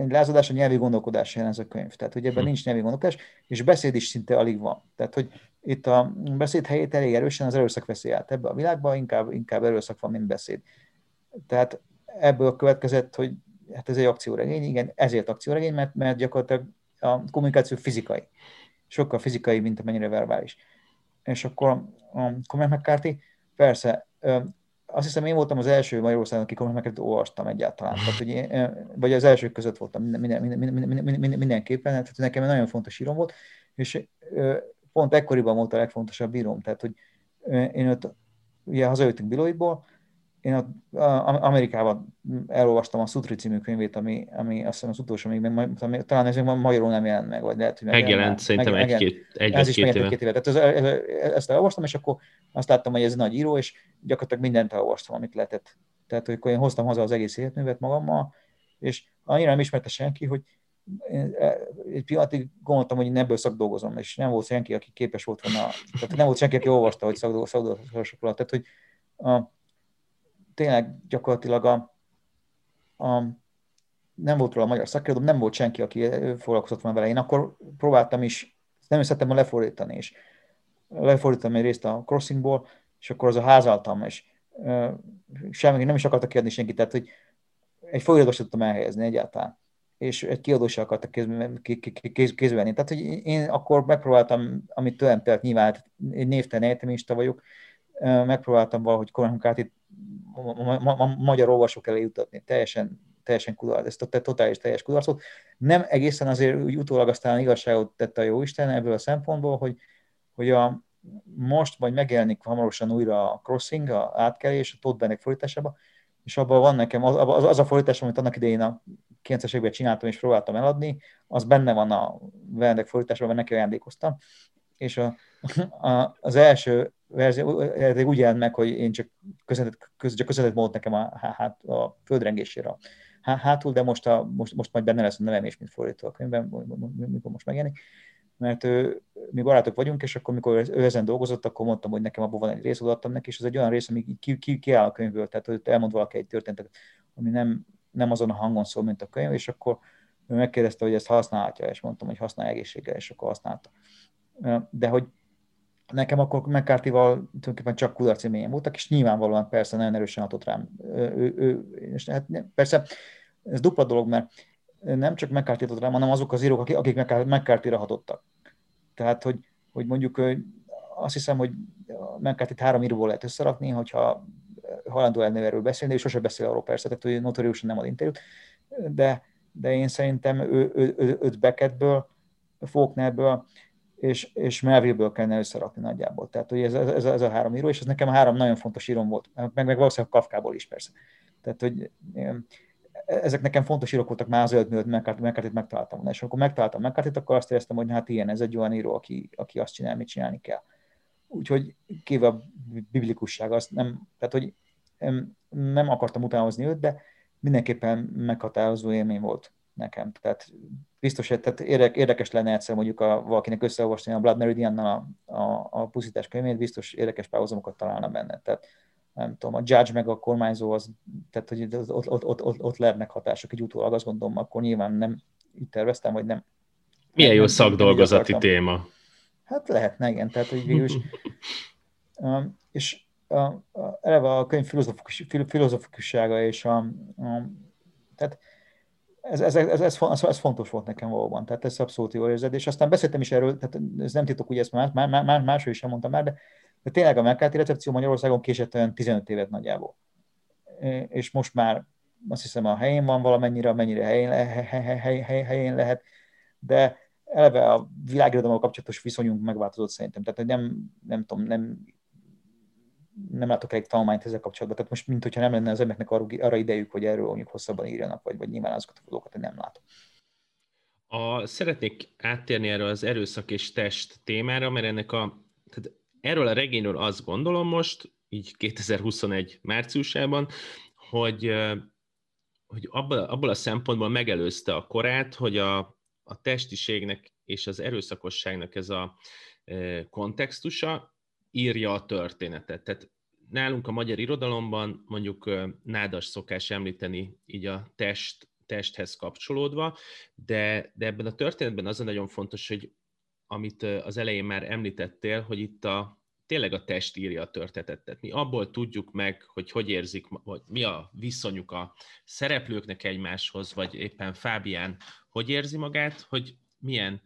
lázadás a nyelvi gondolkodás jelen ez a könyv. Tehát, hogy ebben hm. nincs nyelvi gondolkodás, és beszéd is szinte alig van. Tehát, hogy itt a beszéd helyét elég erősen az erőszak veszi át. Ebbe a világban inkább, inkább erőszak van, mint beszéd. Tehát ebből következett, hogy hát ez egy akcióregény, igen, ezért akcióregény, mert, mert gyakorlatilag a kommunikáció fizikai. Sokkal fizikai, mint amennyire verbális. És akkor a Cormac McCarthy, persze, azt hiszem én voltam az első Magyarországon, aki Cormac McCarthy olvastam egyáltalán. Tehát, hogy én, vagy az elsők között voltam minden, minden, minden, minden, minden, mindenképpen, tehát nekem nagyon fontos írom volt, és pont ekkoriban volt a legfontosabb írom. Tehát, hogy én ott ugye hazajöttünk Biloidból, én ott Amerikában elolvastam a Sutri című könyvét, ami, ami azt hiszem az utolsó még, meg, talán ez még magyarul nem jelent meg, vagy lehet, hogy megjelent. szerintem meg, egy-két egy, Ez is megjelent egy-két éve. Tehát ez, ez, ezt elolvastam, és akkor azt láttam, hogy ez nagy író, és gyakorlatilag mindent elolvastam, amit lehetett. Tehát, hogy én hoztam haza az egész életművet magammal, és annyira nem ismerte senki, hogy én e, egy pillanatig gondoltam, hogy ebből szakdolgozom, és nem volt senki, aki képes volt volna, tehát nem volt senki, aki olvasta, hogy szakdolgozom, tehát, hogy a, tényleg gyakorlatilag a, a nem volt róla a magyar szakirodalom, nem volt senki, aki foglalkozott volna vele. Én akkor próbáltam is, nem is szerettem lefordítani, és lefordítani egy részt a crossingból, és akkor az a házaltam, és uh, semmi, nem is akartak kiadni senki, tehát hogy egy folyadóst tudtam elhelyezni egyáltalán, és egy kiadó sem akartak kézbe venni. Tehát, hogy én akkor megpróbáltam, amit tőlem telt, nyilván névtelen egyetemista vagyok, megpróbáltam valahogy ma, ma, magyar olvasók elé jutatni. Teljesen, teljesen kudarc, ez totális teljes kudarcot. Nem egészen azért úgy utólag aztán igazságot tette a jó Isten ebből a szempontból, hogy, hogy a, most majd megjelenik hamarosan újra a crossing, a átkelés, a Todd Bennett fordításában, és abban van nekem, az, az, az a fordítás, amit annak idején a 90-es években csináltam és próbáltam eladni, az benne van a Bennett fordításban, mert neki ajándékoztam, és a, a, az első verzió úgy jelent meg, hogy én csak köszönet, csak köszönet volt nekem a, hát, a földrengésére hátul, de most, a, most, most majd benne lesz a nevem és mint fordító a könyvben, mikor most megjelenik. Mert ő, mi barátok vagyunk, és akkor, mikor ő ezen dolgozott, akkor mondtam, hogy nekem abban van egy rész, odaadtam neki, és ez egy olyan rész, ami ki, ki, kiáll a könyvből, tehát hogy elmond valaki egy történetet, ami nem, nem azon a hangon szól, mint a könyv, és akkor ő megkérdezte, hogy ezt használhatja, és mondtam, hogy használja egészséggel, és akkor használta. De hogy nekem akkor McCarthy-val tulajdonképpen csak kudarc élményem voltak, és nyilvánvalóan persze nagyon erősen hatott rám. Ő, ő, és hát persze ez dupla dolog, mert nem csak McCarthy hatott rám, hanem azok az írók, akik, akik McCarthy-ra hatottak. Tehát, hogy, hogy mondjuk azt hiszem, hogy McCarthy-t három íróból lehet összerakni, hogyha halandó elnő beszélni, és sose beszél arról persze, tehát hogy notoriusan nem ad interjút, de, de én szerintem ő, ő, ő, őt Beckettből, Faulknerből, és, és Melville-ből kellene összerakni nagyjából. Tehát hogy ez, ez, ez, a három író, és ez nekem három nagyon fontos írom volt, meg, meg valószínűleg Kafkából is persze. Tehát, hogy ezek nekem fontos írók voltak már azért, mielőtt McCarthy-t megtaláltam. És akkor megtaláltam mccarthy akkor azt éreztem, hogy hát ilyen, ez egy olyan író, aki, aki azt csinál, mit csinálni kell. Úgyhogy kéve a biblikusság, azt nem, tehát hogy nem akartam utánozni őt, de mindenképpen meghatározó élmény volt nekem. Tehát biztos, tehát érdekes lenne egyszer mondjuk a, valakinek összeolvasni a Blood Meridian a, a, a pusztítás könyvét, biztos érdekes párhuzamokat találna benne. Tehát nem tudom, a judge meg a kormányzó, az, tehát hogy ott, ott, ott, ott, ott lehetnek hatások egy utólag, azt gondolom, akkor nyilván nem így terveztem, vagy nem. Milyen nem, jó szakdolgozati nem téma. Hát lehetne, igen, tehát hogy végül is, és a, a, eleve a könyv filozofikus, filozofikussága és a, a tehát ez, ez, ez, ez, ez, ez fontos volt nekem valóban, tehát ez abszolút jó érzed, és aztán beszéltem is erről, tehát ez nem titok, ugye ezt más, más, más, másról is elmondtam már, de, de tényleg a McCarthy recepció Magyarországon késett olyan 15 évet nagyjából. És most már azt hiszem a helyén van valamennyire, amennyire helyén, hely, hely, hely, helyén lehet, de eleve a világirodalommal kapcsolatos viszonyunk megváltozott szerintem. Tehát nem, nem tudom, nem nem látok elég tanulmányt ezzel kapcsolatban. Tehát most, mint hogyha nem lenne az embereknek arra, arra idejük, hogy erről mondjuk hosszabban írjanak, vagy, vagy nyilván azokat a dolgokat nem látom. A, szeretnék áttérni erről az erőszak és test témára, mert ennek a, tehát erről a regényről azt gondolom most, így 2021 márciusában, hogy, hogy abból, abból a szempontból megelőzte a korát, hogy a, a testiségnek és az erőszakosságnak ez a kontextusa írja a történetet. Tehát nálunk a magyar irodalomban mondjuk nádas szokás említeni így a test, testhez kapcsolódva, de, de ebben a történetben az a nagyon fontos, hogy amit az elején már említettél, hogy itt a, tényleg a test írja a történetet. Mi abból tudjuk meg, hogy hogy érzik, hogy mi a viszonyuk a szereplőknek egymáshoz, vagy éppen Fábián hogy érzi magát, hogy milyen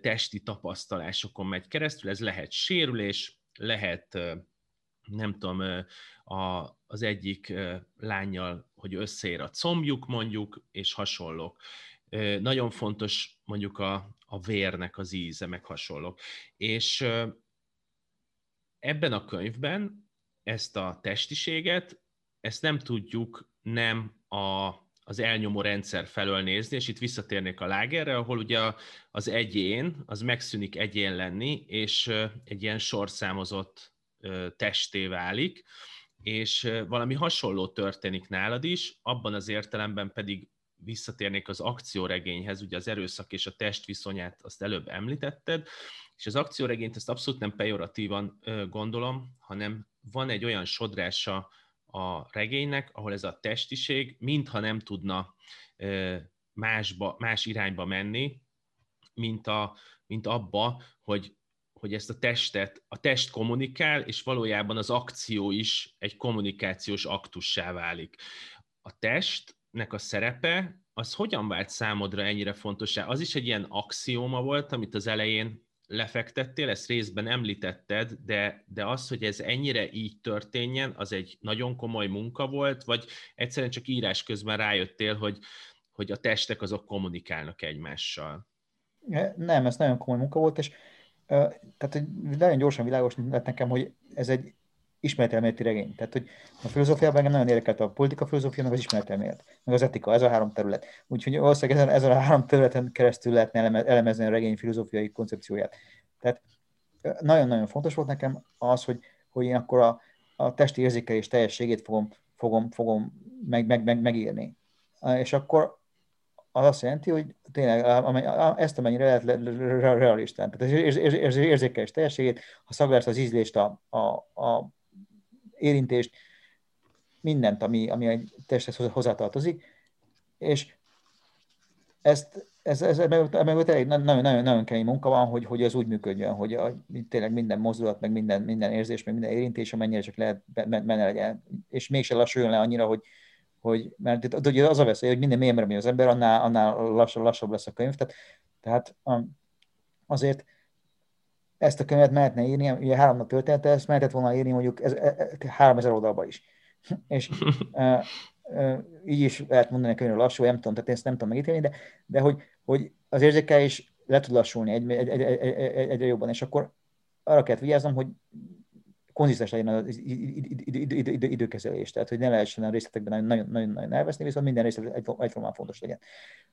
testi tapasztalásokon megy keresztül. Ez lehet sérülés, lehet nem tudom, a, az egyik lányjal, hogy összeér a combjuk mondjuk, és hasonlók. Nagyon fontos mondjuk a, a vérnek az íze, meg hasonlók. És ebben a könyvben ezt a testiséget, ezt nem tudjuk nem a, az elnyomó rendszer felől nézni, és itt visszatérnék a lágerre, ahol ugye az egyén, az megszűnik egyén lenni, és egy ilyen sorszámozott testé válik, és valami hasonló történik nálad is, abban az értelemben pedig visszatérnék az akcióregényhez, ugye az erőszak és a test viszonyát azt előbb említetted, és az akcióregényt ezt abszolút nem pejoratívan gondolom, hanem van egy olyan sodrása a regénynek, ahol ez a testiség mintha nem tudna másba, más irányba menni, mint, a, mint abba, hogy hogy ezt a testet, a test kommunikál, és valójában az akció is egy kommunikációs aktussá válik. A testnek a szerepe, az hogyan vált számodra ennyire fontosá? Az is egy ilyen axióma volt, amit az elején lefektettél, ezt részben említetted, de, de az, hogy ez ennyire így történjen, az egy nagyon komoly munka volt, vagy egyszerűen csak írás közben rájöttél, hogy, hogy a testek azok kommunikálnak egymással? Nem, ez nagyon komoly munka volt, és tehát hogy nagyon gyorsan világos lett nekem, hogy ez egy ismeretelméleti regény. Tehát, hogy a filozófiában engem nagyon érdekelt a politika filozófia, meg az ismeretelmélet, meg az etika, ez a három terület. Úgyhogy valószínűleg ezen, ezen a három területen keresztül lehetne elemezni a regény filozófiai koncepcióját. Tehát nagyon-nagyon fontos volt nekem az, hogy, hogy én akkor a, a testi érzékelés teljességét fogom, fogom, fogom meg, meg, meg, megírni. És akkor az azt jelenti, hogy tényleg ezt amennyire lehet realistán. Tehát az érzékelés teljességét, ha szaglást, az ízlést, a, a, a érintést, mindent, ami, ami egy testhez hozzátartozik, és ezt, ez, ez, meg tényleg nagyon, nagyon, nagyon kemény munka van, hogy, hogy ez úgy működjön, hogy a, tényleg minden mozdulat, meg minden, minden érzés, meg minden érintés, amennyire csak lehet benne legyen, és mégsem lassuljon le annyira, hogy, hogy, mert itt ugye az a veszély, hogy minden mélyemre megy az ember, annál, annál lassabb, lassabb lesz a könyv. Tehát, tehát azért ezt a könyvet mehetne írni, ugye három nap története, ezt mehetett volna írni mondjuk ez, e, e, három ezer oldalba is. (laughs) És (laughs) e, e, így is lehet mondani a könyvről lassú, nem tudom, tehát ezt nem tudom megítélni, de, de hogy, hogy az is le tud lassulni egy, egy, egy, egy, egy, egyre jobban, és akkor arra kell vigyáznom, hogy konzisztens legyen az időkezelés, tehát hogy ne lehessen a részletekben nagyon-nagyon elveszni, viszont minden részlet egyformán fontos legyen.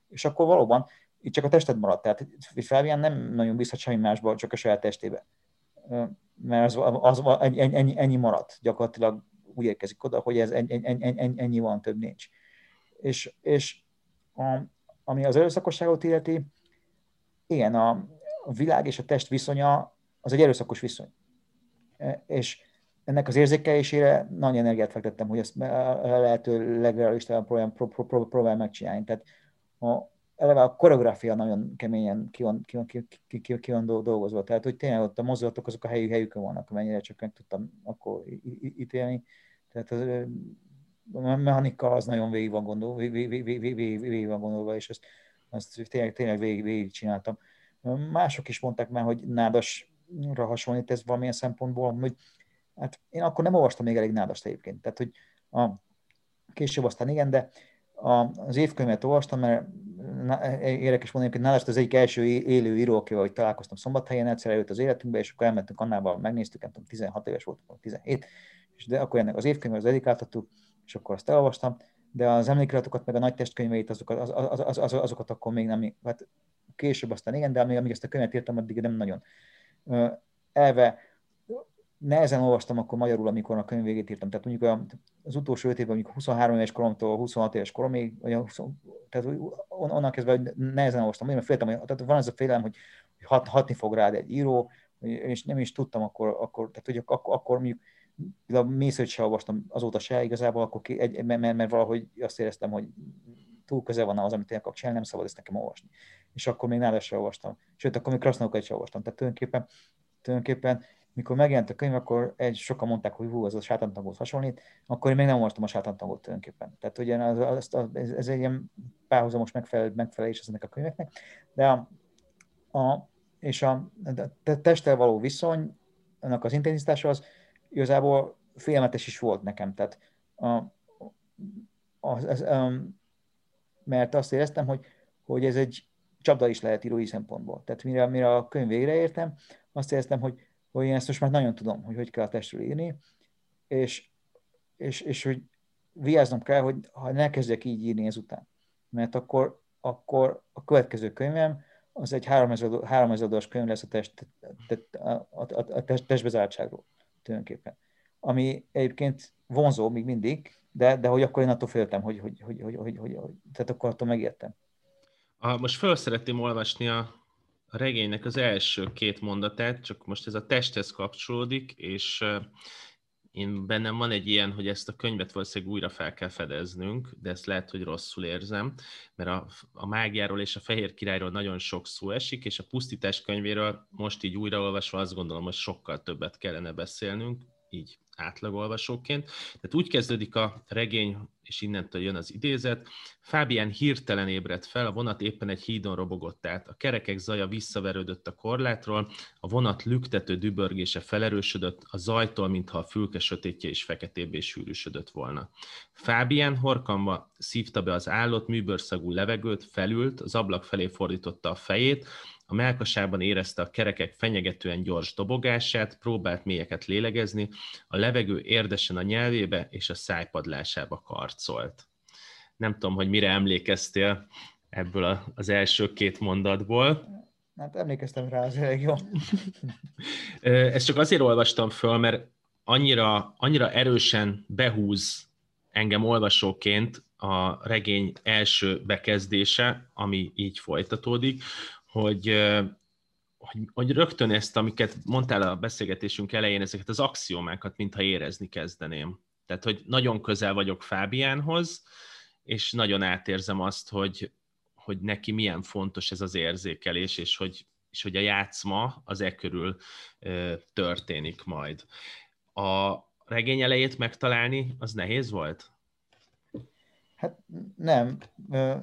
És akkor valóban itt csak a tested maradt, tehát Felvián nem nagyon bízhat semmi másba, csak a saját testébe. Mert az, az, ennyi, ennyi maradt, gyakorlatilag úgy érkezik oda, hogy ez ennyi, ennyi, ennyi van, több nincs. És, és a, ami az erőszakosságot illeti, igen, a, világ és a test viszonya az egy erőszakos viszony és ennek az érzékelésére nagy energiát fektettem, hogy ezt a lehető legrealistább próbálom, próbálom megcsinálni. Tehát a, eleve a koreográfia nagyon keményen ki van, ki, van, ki, ki, ki, ki van dolgozva. Tehát, hogy tényleg ott a mozdulatok azok a helyük, helyükön vannak, amennyire csak meg tudtam akkor ítélni. Tehát az, a mechanika az nagyon végig van gondolva, végig van gondolva, és ezt, azt tényleg, tényleg végig, végig csináltam. Mások is mondták már, hogy nádasra hasonlít ez valamilyen szempontból, hogy hát én akkor nem olvastam még elég nádast egyébként, tehát hogy a, később aztán igen, de a, az évkönyvet olvastam, mert érdekes mondani, hogy Nádast az egyik első élő író, akivel találkoztam szombathelyen, egyszer előtt az életünkbe, és akkor elmentünk Annával, megnéztük, nem tudom, 16 éves voltam, 17, és de akkor ennek az évkönyv az dedikáltattuk, és akkor azt elolvastam, de az emlékiratokat, meg a nagy testkönyveit, azokat, az, az, az, az, azokat akkor még nem, hát később aztán igen, de amíg, amíg ezt a könyvet írtam, addig nem nagyon. Elve nehezen olvastam akkor magyarul, amikor a könyv végét írtam. Tehát mondjuk az utolsó öt évben, mondjuk 23 éves koromtól 26 éves koromig, vagy 20, tehát onnan kezdve hogy nehezen olvastam, mert féltem, hogy, tehát van ez a félelem, hogy hat, hatni fog rád egy író, és nem is tudtam akkor, akkor tehát hogy akkor, akkor mondjuk a mészőt se olvastam azóta se igazából, akkor ki, egy, mert, mert, valahogy azt éreztem, hogy túl közel van az, amit én akarok csinálni, nem szabad ezt nekem olvasni. És akkor még nálad se olvastam. Sőt, akkor még Krasznaukat se olvastam. Tehát tulajdonképpen, tulajdonképpen mikor megjelent a könyv, akkor egy, sokan mondták, hogy hú, az a sátántangot hasonlít, akkor én még nem olvastam a sátántangot tulajdonképpen. Tehát ugye az, az, az, ez, ez egy ilyen párhuzamos megfelel, megfelelés ennek a könyveknek, de a, a, és a, a testtel való viszony, annak az intenzitása az igazából félmetes is volt nekem. Tehát a, az, az, um, mert azt éreztem, hogy, hogy ez egy csapda is lehet írói szempontból. Tehát mire, mire a könyv végre értem, azt éreztem, hogy hogy én ezt most már nagyon tudom, hogy hogy kell a testről írni, és, és, és hogy vigyáznom kell, hogy ha ne kezdjek így írni ezután, mert akkor, akkor a következő könyvem az egy 3000 oldalas könyv lesz a, test, a, a, a test, testbezártságról tulajdonképpen. Ami egyébként vonzó még mindig, de, de hogy akkor én attól féltem, hogy, hogy, hogy, hogy, hogy, hogy, hogy tehát akkor attól megértem. A, most fel szeretném olvasni a a regénynek az első két mondatát, csak most ez a testhez kapcsolódik, és én bennem van egy ilyen, hogy ezt a könyvet valószínűleg újra fel kell fedeznünk, de ezt lehet, hogy rosszul érzem, mert a, a mágiáról és a fehér királyról nagyon sok szó esik, és a pusztítás könyvéről most így újraolvasva azt gondolom, hogy sokkal többet kellene beszélnünk, így átlagolvasóként. Tehát úgy kezdődik a regény, és innentől jön az idézet. Fábián hirtelen ébredt fel, a vonat éppen egy hídon robogott át. A kerekek zaja visszaverődött a korlátról, a vonat lüktető dübörgése felerősödött, a zajtól, mintha a fülke sötétje is feketébbé sűrűsödött volna. Fábián horkanva szívta be az állott műbőrszagú levegőt, felült, az ablak felé fordította a fejét, a melkasában érezte a kerekek fenyegetően gyors dobogását, próbált mélyeket lélegezni, a levegő érdesen a nyelvébe és a szájpadlásába karcolt. Nem tudom, hogy mire emlékeztél ebből az első két mondatból. Hát emlékeztem rá, az elég jó. (laughs) Ezt csak azért olvastam föl, mert annyira, annyira erősen behúz engem olvasóként a regény első bekezdése, ami így folytatódik, hogy, hogy, hogy rögtön ezt, amiket mondtál a beszélgetésünk elején, ezeket az axiomákat, mintha érezni kezdeném. Tehát, hogy nagyon közel vagyok Fábiánhoz, és nagyon átérzem azt, hogy, hogy neki milyen fontos ez az érzékelés, és hogy, és hogy a játszma az e körül ö, történik majd. A regény elejét megtalálni, az nehéz volt? Hát nem,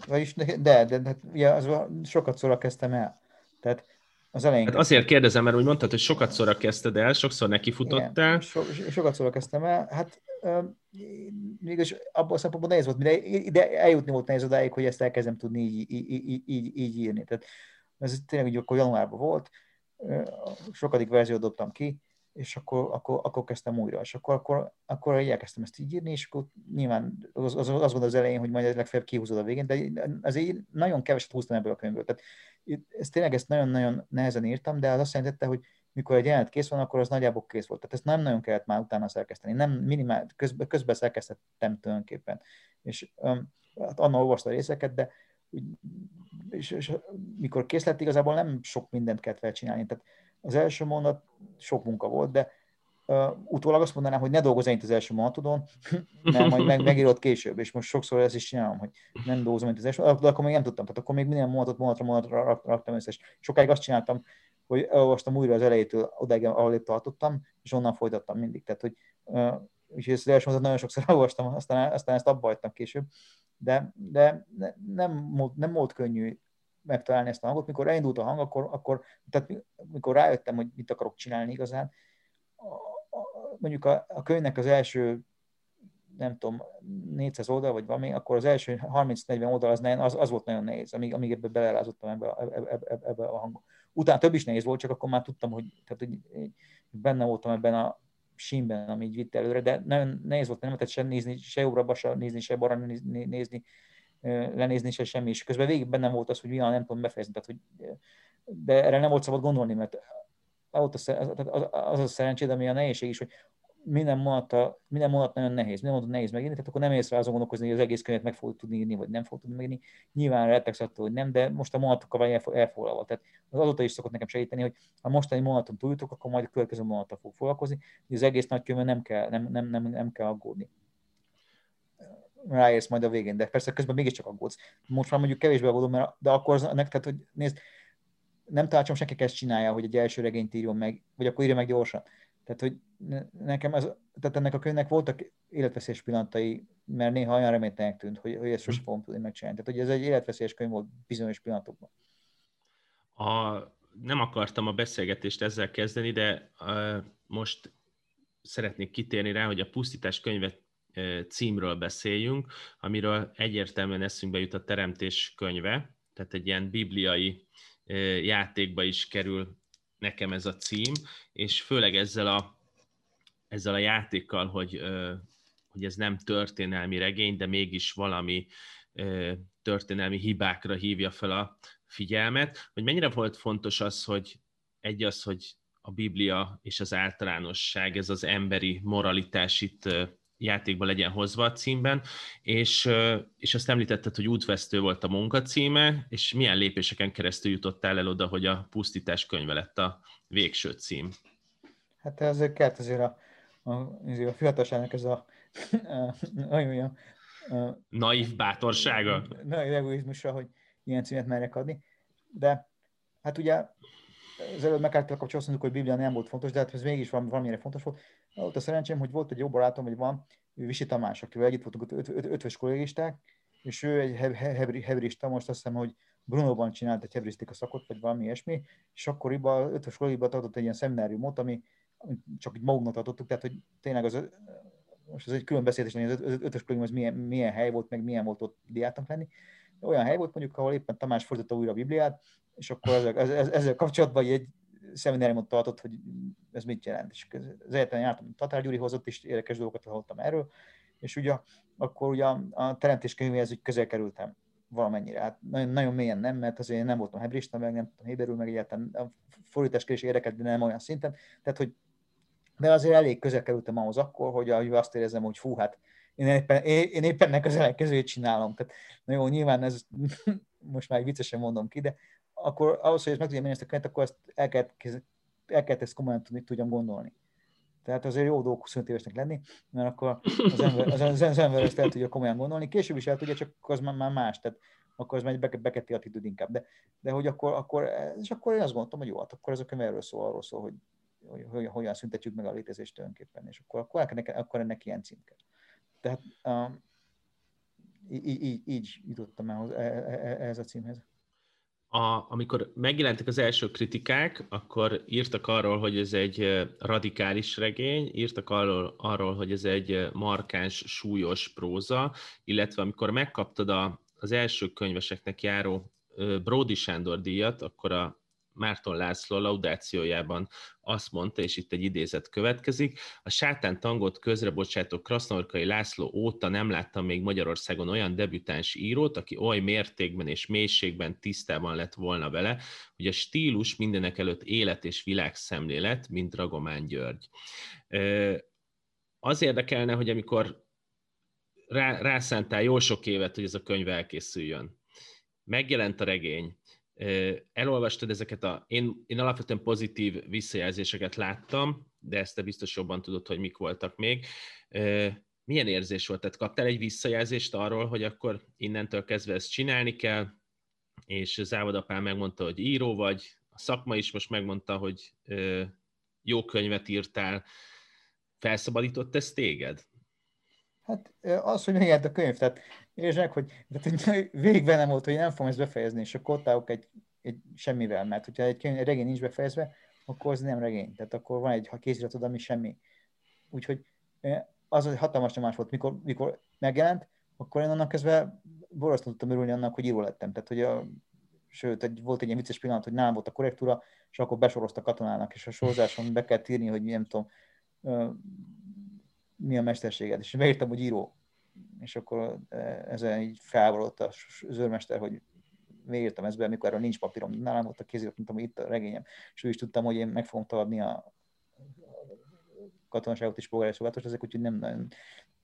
vagyis de, de, de, de ugye az, sokat szóra kezdtem el. Tehát az elején... Hát azért kérdezem, mert úgy mondtad, hogy sokat szóra kezdted el, sokszor nekifutottál. Igen, so, sokat szóra kezdtem el. Hát mégis abban a szempontból nehéz volt, de ide eljutni volt nehéz odáig, hogy ezt elkezdem tudni így, így, így, így, így írni. Tehát ez tényleg úgy akkor januárban volt, sokadik verziót dobtam ki, és akkor, akkor, akkor kezdtem újra, és akkor, akkor, akkor elkezdtem ezt így írni, és akkor nyilván az, az, az volt az elején, hogy majd legfeljebb kihúzod a végén, de azért nagyon keveset húztam ebből a könyvből. Tehát ez tényleg ezt nagyon-nagyon nehezen írtam, de az azt jelentette, hogy mikor egy jelenet kész van, akkor az nagyjából kész volt. Tehát ezt nem nagyon kellett már utána szerkeszteni. Nem minimál, közben, közben szerkesztettem tulajdonképpen. És um, hát anna olvasta a részeket, de és, és, mikor kész lett, igazából nem sok mindent kellett fel csinálni. Tehát az első mondat sok munka volt, de uh, utólag azt mondanám, hogy ne dolgozz itt az első mondatodon, (laughs) mert majd meg, megírod később, és most sokszor ezt is csinálom, hogy nem dolgozom itt az első, de akkor még nem tudtam, tehát akkor még minden mondatot monatra monatra raktam össze, és sokáig azt csináltam, hogy elolvastam újra az elejétől odáig, ahol épp tartottam, és onnan folytattam mindig. Tehát, hogy uh, úgyhogy az első mondatot nagyon sokszor (laughs) olvastam, aztán, aztán ezt abba hagytam később, de, de nem, nem volt könnyű megtalálni ezt a hangot. Mikor elindult a hang, akkor, akkor tehát mikor rájöttem, hogy mit akarok csinálni igazán, mondjuk a, a könyvnek az első nem tudom, 400 oldal, vagy valami, akkor az első 30-40 oldal az, az, az volt nagyon nehéz, amíg, amíg ebbe belerázottam ebbe, ebbe, ebbe, ebbe a hangba. Utána több is nehéz volt, csak akkor már tudtam, hogy, tehát, hogy benne voltam ebben a sínben, ami így vitt előre, de nagyon nehéz volt, nem lehetett sem nézni, se jobbra, se nézni, se balra nézni, nézni, lenézni, se semmi, és közben végig bennem volt az, hogy milyen nem tudom befejezni, tehát, hogy, de erre nem volt szabad gondolni, mert az, az, az, az a szerencséd, ami a nehézség is, hogy minden mondat, minden mondat nagyon nehéz, minden mondat nehéz megírni, tehát akkor nem érsz rá azon gondolkozni, hogy az egész könyvet meg fogod tudni írni, vagy nem fogod tudni megírni. Nyilván rettegsz attól, hogy nem, de most a monatokkal vagy elfoglalva. Tehát az azóta is szokott nekem segíteni, hogy ha mostani monaton túljutok, akkor majd a következő mondattal fog foglalkozni, hogy az egész nagy könyvben nem kell, nem, nem, nem, nem kell aggódni ráérsz majd a végén, de persze közben mégiscsak aggódsz. Most már mondjuk kevésbé aggódom, mert de akkor az, tehát, hogy nézd, nem tanácsom senki ezt csinálja, hogy egy első regényt írjon meg, vagy akkor írja meg gyorsan. Tehát, hogy nekem ez, tehát ennek a könyvnek voltak életveszélyes pillanatai, mert néha olyan reménytelenek tűnt, hogy, hogy ezt sosem fogom tudni megcsinálni. Tehát, hogy ez egy életveszélyes könyv volt bizonyos pillanatokban. A, nem akartam a beszélgetést ezzel kezdeni, de uh, most szeretnék kitérni rá, hogy a Pusztítás könyvet címről beszéljünk, amiről egyértelműen eszünkbe jut a Teremtés könyve, tehát egy ilyen bibliai játékba is kerül nekem ez a cím, és főleg ezzel a, ezzel a játékkal, hogy, hogy ez nem történelmi regény, de mégis valami történelmi hibákra hívja fel a figyelmet, hogy mennyire volt fontos az, hogy egy az, hogy a Biblia és az általánosság, ez az emberi moralitás itt játékba legyen hozva a címben, és, és azt említetted, hogy útvesztő volt a munkacíme, és milyen lépéseken keresztül jutottál el oda, hogy a pusztítás könyve lett a végső cím? Hát ezért kellett azért a, a, a fiatalságnak ez a, (laughs) olyan, naív bátorsága. Naív egoizmusra, hogy ilyen címet merjek adni. De hát ugye az előbb kellett kapcsolatban hogy Biblia nem volt fontos, de hát ez mégis valamire fontos volt. Volt a szerencsém, hogy volt egy jó barátom, hogy van, ő Visi Tamás, akivel együtt voltunk öt, öt, ötvös kollégisták, és ő egy hebrista, most azt hiszem, hogy Brunóban csinált egy hebrisztika szakot, vagy valami ilyesmi, és akkoriban ötvös kollégiban tartott egy ilyen szemináriumot, ami csak így magunknak tartottuk, tehát hogy tényleg az, most ez egy külön beszélés, hogy az ötös kollégium az milyen, milyen hely volt, meg milyen volt ott diáknak lenni. Olyan hely volt mondjuk, ahol éppen Tamás fordította újra a Bibliát, és akkor ezzel, ezzel, kapcsolatban egy szemináriumot tartott, hogy ez mit jelent. És az egyetemen jártam, Tatár Gyuri hozott, és érdekes dolgokat hallottam erről, és ugye akkor ugye a teremtés könyvéhez úgy közel kerültem valamennyire. Hát nagyon, nagyon mélyen nem, mert azért nem voltam hebrista, meg nem tudom héberül, meg egyáltalán a fordítás kérdés érdekelt, de nem olyan szinten. Tehát, hogy de azért elég közel kerültem ahhoz akkor, hogy azt érzem, hogy fú, hát én éppen, én éppen ennek az ellenkezőjét csinálom. Tehát, na jó, nyilván ez (laughs) most már viccesen mondom ki, de akkor ahhoz, hogy ezt meg tudjam ezt a könyvet, akkor ezt el kellett, el kellett ezt komolyan tudni, tudjam gondolni. Tehát azért jó dolog 25 évesnek lenni, mert akkor az ember, az, az, az ember ezt el tudja komolyan gondolni, később is el tudja, csak az már, már más, tehát akkor az már egy beketti attitűd inkább. De, de hogy akkor, akkor, és akkor én azt gondoltam, hogy jó, hát akkor ez a könyv erről szól, arról szól, hogy, hogy, hogy hogyan szüntetjük meg a létezést tulajdonképpen, és akkor, akkor, ennek, akkor ennek ilyen cím kell. Tehát um, így, így, így jutottam ehhez, ehhez a címhez. A, amikor megjelentek az első kritikák, akkor írtak arról, hogy ez egy radikális regény, írtak arról, arról hogy ez egy markáns, súlyos próza, illetve amikor megkaptad a, az első könyveseknek járó Brody Sándor díjat, akkor a Márton László laudációjában azt mondta, és itt egy idézet következik, a sátán tangot közrebocsátó Krasznorkai László óta nem láttam még Magyarországon olyan debütáns írót, aki oly mértékben és mélységben tisztában lett volna vele, hogy a stílus mindenek előtt élet és világszemlélet, mint Dragomán György. Az érdekelne, hogy amikor rá, rászántál jó sok évet, hogy ez a könyv elkészüljön, megjelent a regény, elolvastad ezeket a... Én, én alapvetően pozitív visszajelzéseket láttam, de ezt te biztos jobban tudod, hogy mik voltak még. Milyen érzés volt? Tehát kaptál egy visszajelzést arról, hogy akkor innentől kezdve ezt csinálni kell, és závodapán megmondta, hogy író vagy, a szakma is most megmondta, hogy jó könyvet írtál, felszabadított ez téged? Hát az, hogy megjelent a könyv, tehát meg, hogy, tehát, (laughs) végben nem volt, hogy nem fogom ezt befejezni, és akkor ott egy, egy semmivel, mert hogyha egy, könyv, egy regény nincs befejezve, akkor az nem regény. Tehát akkor van egy ha kéziratod, ami semmi. Úgyhogy az egy hatalmas nyomás volt, mikor, mikor megjelent, akkor én annak kezdve borzasztóan tudtam örülni annak, hogy író lettem. Tehát, hogy a, sőt, egy, volt egy ilyen vicces pillanat, hogy nálam volt a korrektúra, és akkor besorozta katonának, és a sorozáson be kell írni, hogy nem tudom, mi a mesterséged. És beírtam, hogy író. És akkor ezen így felborodott az őrmester, hogy írtam ezt be, amikor erről nincs papírom. Nálam volt a kézirat, mondtam, hogy itt a regényem. És ő is tudtam, hogy én meg fogom továbbni a katonaságot is polgári ezek, úgyhogy nem nagyon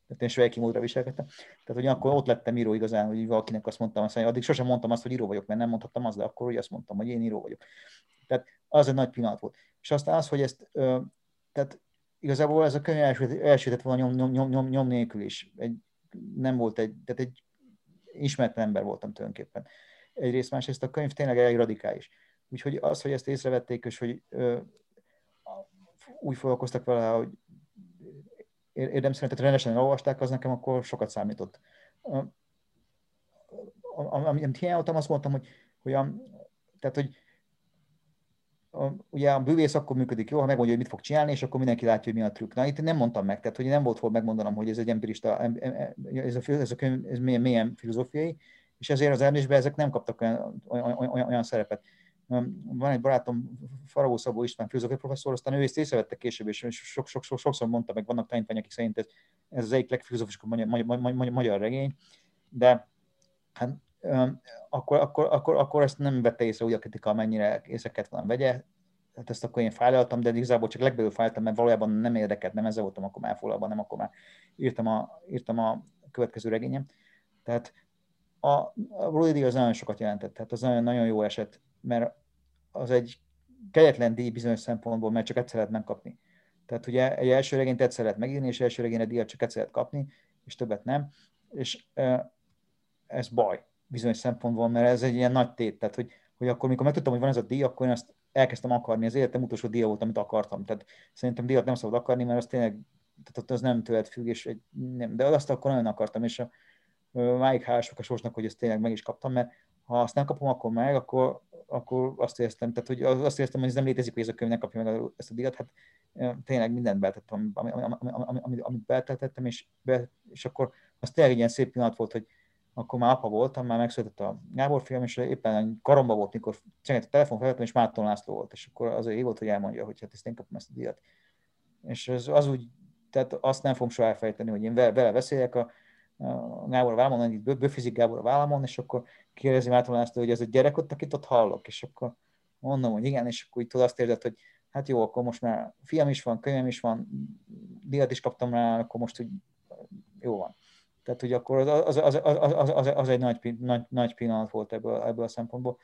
tehát én svejki módra viselkedtem. Tehát, hogy akkor ott lettem író igazán, hogy valakinek azt mondtam, azt, hogy addig sosem mondtam azt, hogy író vagyok, mert nem mondhattam azt, de akkor úgy azt mondtam, hogy én író vagyok. Tehát az egy nagy pillanat volt. És aztán az, hogy ezt, tehát igazából ez a könyv elsőtett volna nyom, nyom, nyom, nyom, nyom nélkül is. Egy, nem volt egy, tehát egy ismeretlen ember voltam tulajdonképpen. Egyrészt, másrészt a könyv tényleg elég radikális. Úgyhogy az, hogy ezt észrevették, és hogy ö, úgy foglalkoztak vele, hogy érdem szerint, tehát rendesen olvasták, az nekem akkor sokat számított. Amit hiányoltam, azt mondtam, hogy, hogy, a, tehát, hogy ugye a bűvész akkor működik jó, ha megmondja, hogy mit fog csinálni, és akkor mindenki látja, hogy mi a trükk. Na, itt nem mondtam meg, tehát hogy nem volt hol megmondanom, hogy ez egy empirista, ez a, ez a könyv, ez milyen, milyen filozófiai, és ezért az Ernésben ezek nem kaptak olyan, olyan, olyan, olyan szerepet. Van egy barátom, Faragó Szabó István filozófia professzor, aztán ő ezt észrevette később, és sok, sok, sok, sokszor mondta, meg vannak tanítványok, akik szerint ez, ez az egyik legfilozófikusabb magyar, magyar, magyar, magyar regény, de hát akkor, akkor, akkor, akkor ezt nem vette észre úgy a kritika, mennyire észre kellett vegye, hát ezt akkor én fájlaltam, de igazából csak legbelül fájlaltam, mert valójában nem érdekelt, nem ezzel voltam akkor már foglalva, nem akkor már írtam a, írtam a következő regényem. Tehát a, a Brody az nagyon sokat jelentett, tehát az nagyon, nagyon jó eset, mert az egy kegyetlen díj bizonyos szempontból, mert csak egyszer lehet megkapni. Tehát ugye egy első regényt egyszer lehet megírni, és első regényre díjat csak egyszer lehet kapni, és többet nem. És ez baj bizonyos szempontból, mert ez egy ilyen nagy tét. Tehát, hogy, hogy akkor, mikor megtudtam, hogy van ez a díj, akkor én azt elkezdtem akarni. Az életem utolsó díja volt, amit akartam. Tehát szerintem díjat nem szabad akarni, mert az tényleg tehát az nem tőled függ, és egy, nem, de azt akkor nagyon akartam, és a, máig hálások a sorsnak, hogy ezt tényleg meg is kaptam, mert ha azt nem kapom akkor meg, akkor, akkor azt éreztem, tehát hogy azt éreztem, hogy ez nem létezik, hogy ez a könyv ne kapja meg ezt a díjat, hát tényleg mindent beltettem, amit, amit, amit beltettem, és, be, és akkor az tényleg egy ilyen szép pillanat volt, hogy akkor már apa voltam, már megszületett a Gábor film, és éppen karomba volt, mikor csengett a telefon felvettem, és Márton László volt, és akkor az ő volt, hogy elmondja, hogy hát ezt én kapom ezt a díjat. És az, az úgy, tehát azt nem fogom soha elfejteni, hogy én vele beszéljek, a, a Gábor a vállamon, így böfizik Gábor a vállamon, és akkor kérdezi Márton László, hogy ez egy gyerek ott, akit ott hallok, és akkor mondom, hogy igen, és akkor így tudod azt érzed, hogy hát jó, akkor most már fiam is van, könyvem is van, díjat is kaptam rá, akkor most úgy jó van. Tehát, hogy akkor az, az, az, az, az, az egy nagy, nagy, nagy pillanat volt ebből, ebből a szempontból.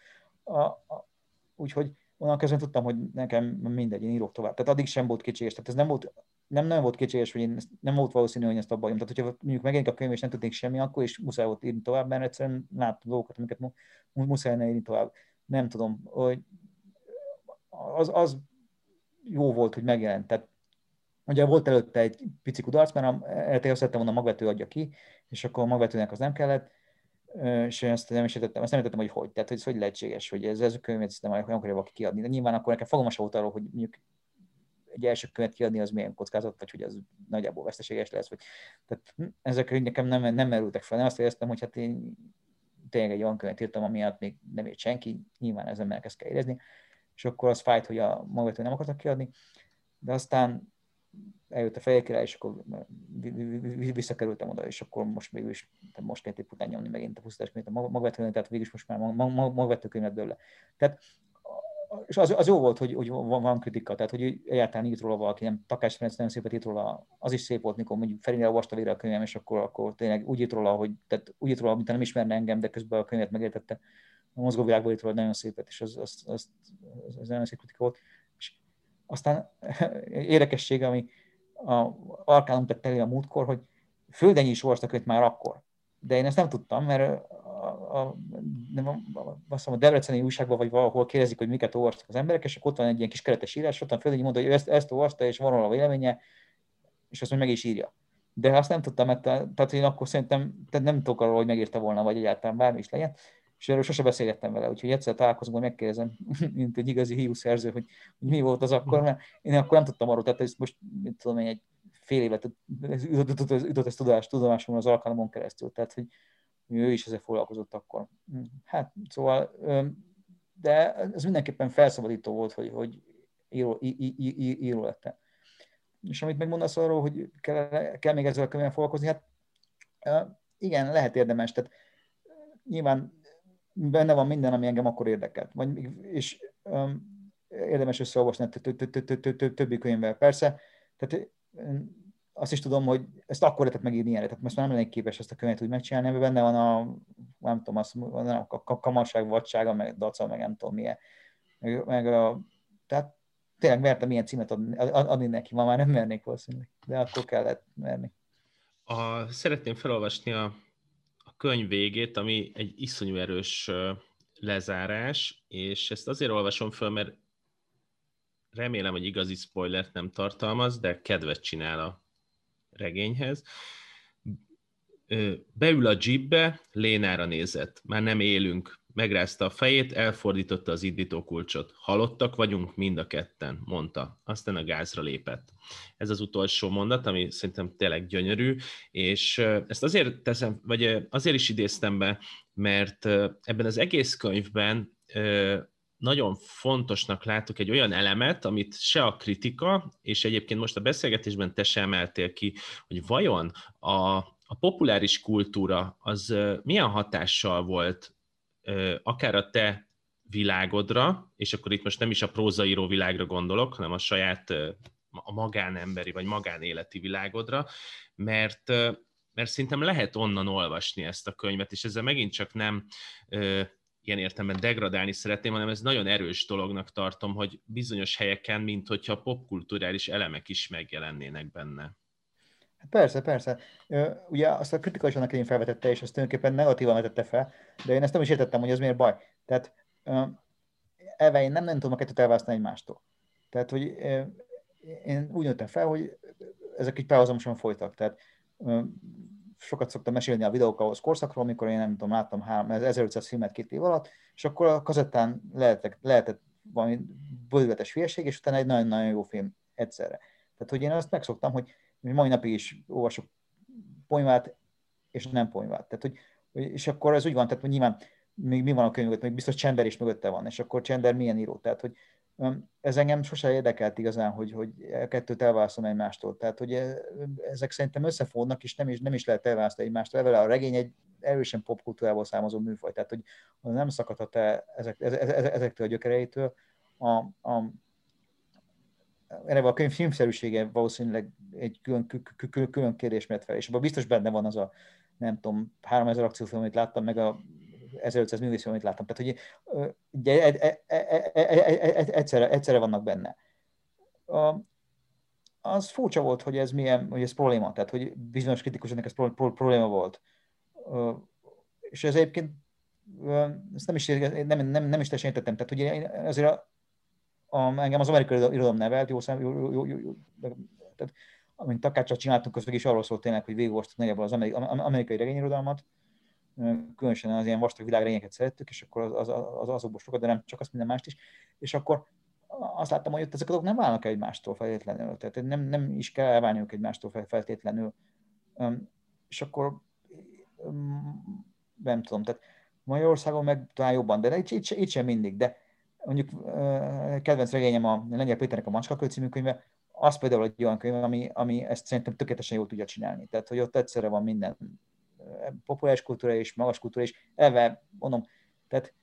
A, a, úgyhogy onnan kezdve tudtam, hogy nekem mindegy, én írok tovább. Tehát addig sem volt kétséges. Tehát ez nem volt, nem, nem volt kétséges, hogy én nem volt valószínű, hogy ezt abba Tehát, hogyha mondjuk megjelenik a könyv, és nem tudnék semmi, akkor is muszáj volt írni tovább, mert egyszerűen láttam dolgokat, amiket muszáj ne írni tovább. Nem tudom, hogy az, az jó volt, hogy megjelent. Tehát Ugye volt előtte egy pici kudarc, mert RTL azt volna a magvető adja ki, és akkor a magvetőnek az nem kellett, és én ezt nem is értettem, azt nem értettem, hogy hogy, tehát hogy ez hogy lehetséges, hogy ez, ez a könyvet nem akarja valaki kiadni. De nyilván akkor nekem fogom volt arról, hogy mondjuk egy első könyvet kiadni, az milyen kockázat, vagy hogy az nagyjából veszteséges lesz. Vagy, tehát hm, ezek nekem nem, nem merültek fel. Nem azt éreztem, hogy hát én tényleg egy olyan könyvet írtam, amiatt még nem ért senki, nyilván ezen ezt kell érezni, és akkor az fájt, hogy a magvető nem akartak kiadni, de aztán eljött a fejekre, és akkor visszakerültem oda, és akkor most mégis, most két év után nyomni megint a pusztás, mint a magvetőkönyvet, tehát végül most már magvetőkönyvet belőle. Tehát és az, az jó volt, hogy, hogy van, van, kritika, tehát hogy egyáltalán írt róla valaki, nem Takás Ferenc nagyon szépet írt róla, az is szép volt, mikor mondjuk Ferine olvasta végre a könyvem, és akkor, akkor tényleg úgy írt róla, hogy, tehát úgy írt róla, mint nem ismerne engem, de közben a könyvet megértette. A mozgóvilágból írt róla nagyon szépet, és az, az, az, az, az nagyon szép kritika volt Aztán érdekesség, ami a Arkánum tett elé a múltkor, hogy Földenyi is őt már akkor. De én ezt nem tudtam, mert a, a, nem, a, azt a Debreceni újságban vagy valahol kérdezik, hogy miket olvastak az emberek, és akkor ott van egy ilyen kis keretes írás, ott van Földenyi mondta, hogy ezt, ezt olvasta, és van a véleménye, és azt meg is írja. De azt nem tudtam, mert tehát én akkor szerintem tehát nem tudok arról, hogy megírta volna, vagy egyáltalán bármi is legyen és erről sose beszélgettem vele, úgyhogy egyszer találkozunk, megkérdezem, (laughs) mint egy igazi hiú szerző, hogy, hogy mi volt az akkor, mert én akkor nem tudtam arról, tehát ez most, mit tudom én, egy fél évet ütött ezt tudást, tudomásomon az alkalmon keresztül, tehát hogy ő is ezzel foglalkozott akkor. Hát, szóval, de ez mindenképpen felszabadító volt, hogy, hogy író, író lettem. És amit megmondasz arról, hogy kell, kell még ezzel a foglalkozni, hát igen, lehet érdemes. Tehát nyilván benne van minden, ami engem akkor érdekelt. Vagy, és um, érdemes összeolvasni többi könyvvel. Persze, tehát azt is tudom, hogy ezt akkor lehetett megírni ilyenre, tehát most már nem lennék képes ezt a könyvet úgy megcsinálni, mert benne van a, nem tudom, azt, a kamarság, vadsága, meg daca, meg nem tudom milyen. Meg, meg a, tehát tényleg mertem ilyen címet adni, adni neki, ma már nem mernék valószínűleg, de akkor kellett merni. A, szeretném felolvasni a könyv végét, ami egy iszonyú erős lezárás, és ezt azért olvasom föl, mert remélem, hogy igazi spoilert nem tartalmaz, de kedvet csinál a regényhez. Beül a jeepbe, Lénára nézett. Már nem élünk, megrázta a fejét, elfordította az indító kulcsot. Halottak vagyunk mind a ketten, mondta. Aztán a gázra lépett. Ez az utolsó mondat, ami szerintem tényleg gyönyörű, és ezt azért teszem, vagy azért is idéztem be, mert ebben az egész könyvben nagyon fontosnak látok egy olyan elemet, amit se a kritika, és egyébként most a beszélgetésben te sem emeltél ki, hogy vajon a, a populáris kultúra az milyen hatással volt akár a te világodra, és akkor itt most nem is a prózaíró világra gondolok, hanem a saját a magánemberi vagy magánéleti világodra, mert, mert szerintem lehet onnan olvasni ezt a könyvet, és ezzel megint csak nem ilyen értelemben degradálni szeretném, hanem ez nagyon erős dolognak tartom, hogy bizonyos helyeken, mint hogyha popkulturális elemek is megjelennének benne. Persze, persze. Ugye azt a kritika is annak én felvetette, és azt tulajdonképpen negatívan vetette fel, de én ezt nem is értettem, hogy ez miért baj. Tehát elve én nem, nem tudom a kettőt elválasztani egymástól. Tehát, hogy én úgy nőttem fel, hogy ezek így párhuzamosan folytak. Tehát sokat szoktam mesélni a videók ahhoz korszakról, amikor én nem tudom, láttam három, 1500 filmet két év alatt, és akkor a kazettán lehetett, lehetett valami bődületes hülyeség, és utána egy nagyon-nagyon jó film egyszerre. Tehát, hogy én azt megszoktam, hogy mai napig is olvasok poémát, és nem poémát. Tehát, hogy, és akkor ez úgy van, tehát hogy nyilván még mi van a könyv mögött, még biztos Csender is mögötte van, és akkor Csender milyen író. Tehát, hogy ez engem sose érdekelt igazán, hogy, hogy a kettőt elválasztom egymástól. Tehát, hogy ezek szerintem összefognak, és nem is, nem is lehet elválasztani egymástól. Evel a regény egy erősen popkultúrából származó műfaj, tehát, hogy nem szakadhat el ezek, ezektől a gyökereitől. A, a, erre a könyv filmszerűsége valószínűleg egy külön, külön, külön kérdés mert fel, és abban biztos benne van az a, nem tudom, 3000 akciófilm, amit láttam, meg a 1500 művészfilm, amit láttam. Tehát, hogy ugye, egyszerre, egyszerre vannak benne. A, az furcsa volt, hogy ez milyen, hogy ez probléma, tehát hogy bizonyos kritikusoknak ez probléma volt. És ez egyébként ezt nem is, nem, nem, nem is teljesen értettem. Tehát ugye azért a, a, engem az amerikai irodalom nevelt, jó szám, jó, jó, jó, jó, tehát amint takácsot csináltunk, az is arról szólt tényleg, hogy végigolvastuk nagyjából az amerikai, amerikai regényirodalmat, különösen az ilyen vastag világregényeket szerettük, és akkor az, az, az, azokból sokat, de nem csak azt, minden mást is, és akkor azt láttam, hogy ezek a dolgok nem válnak egymástól feltétlenül, tehát nem, nem is kell elválniuk egymástól feltétlenül. És akkor nem tudom, tehát Magyarországon meg talán jobban, de itt, itt, itt sem mindig, de mondjuk kedvenc regényem a Lengyel Péternek a Macska című könyve, az például egy olyan könyv, ami, ami ezt szerintem tökéletesen jól tudja csinálni. Tehát, hogy ott egyszerre van minden populáris kultúra és magas kultúra is. Elve, mondom, tehát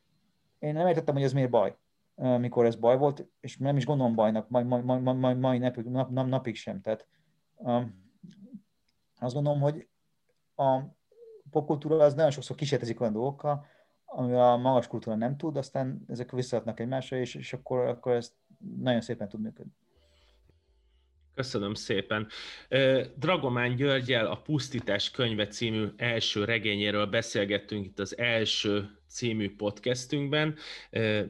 én nem értettem, hogy ez miért baj, mikor ez baj volt, és nem is gondolom bajnak, mai, mai, mai, mai, mai napig, nap, nap, napig sem. Tehát um, azt gondolom, hogy a popkultúra az nagyon sokszor kísérletezik olyan dolgokkal, ami a magas kultúra nem tud, aztán ezek visszaadnak egymásra, és, és akkor, akkor ez nagyon szépen tud működni. Köszönöm szépen. Dragomán Györgyel a Pusztítás könyve című első regényéről beszélgettünk itt az első című podcastünkben.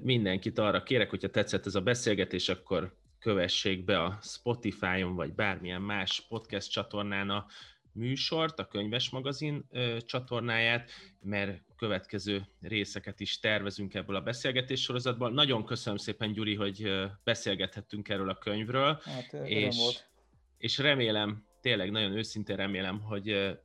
Mindenkit arra kérek, hogyha tetszett ez a beszélgetés, akkor kövessék be a Spotify-on, vagy bármilyen más podcast csatornán a műsort, a Könyves Magazin csatornáját, mert következő részeket is tervezünk ebből a beszélgetés sorozatból. Nagyon köszönöm szépen, Gyuri, hogy beszélgethettünk erről a könyvről. Hát, és, volt. és remélem, tényleg nagyon őszintén remélem, hogy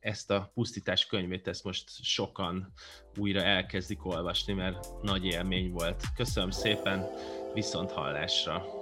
ezt a pusztítás könyvét ezt most sokan újra elkezdik olvasni, mert nagy élmény volt. Köszönöm szépen, viszont hallásra!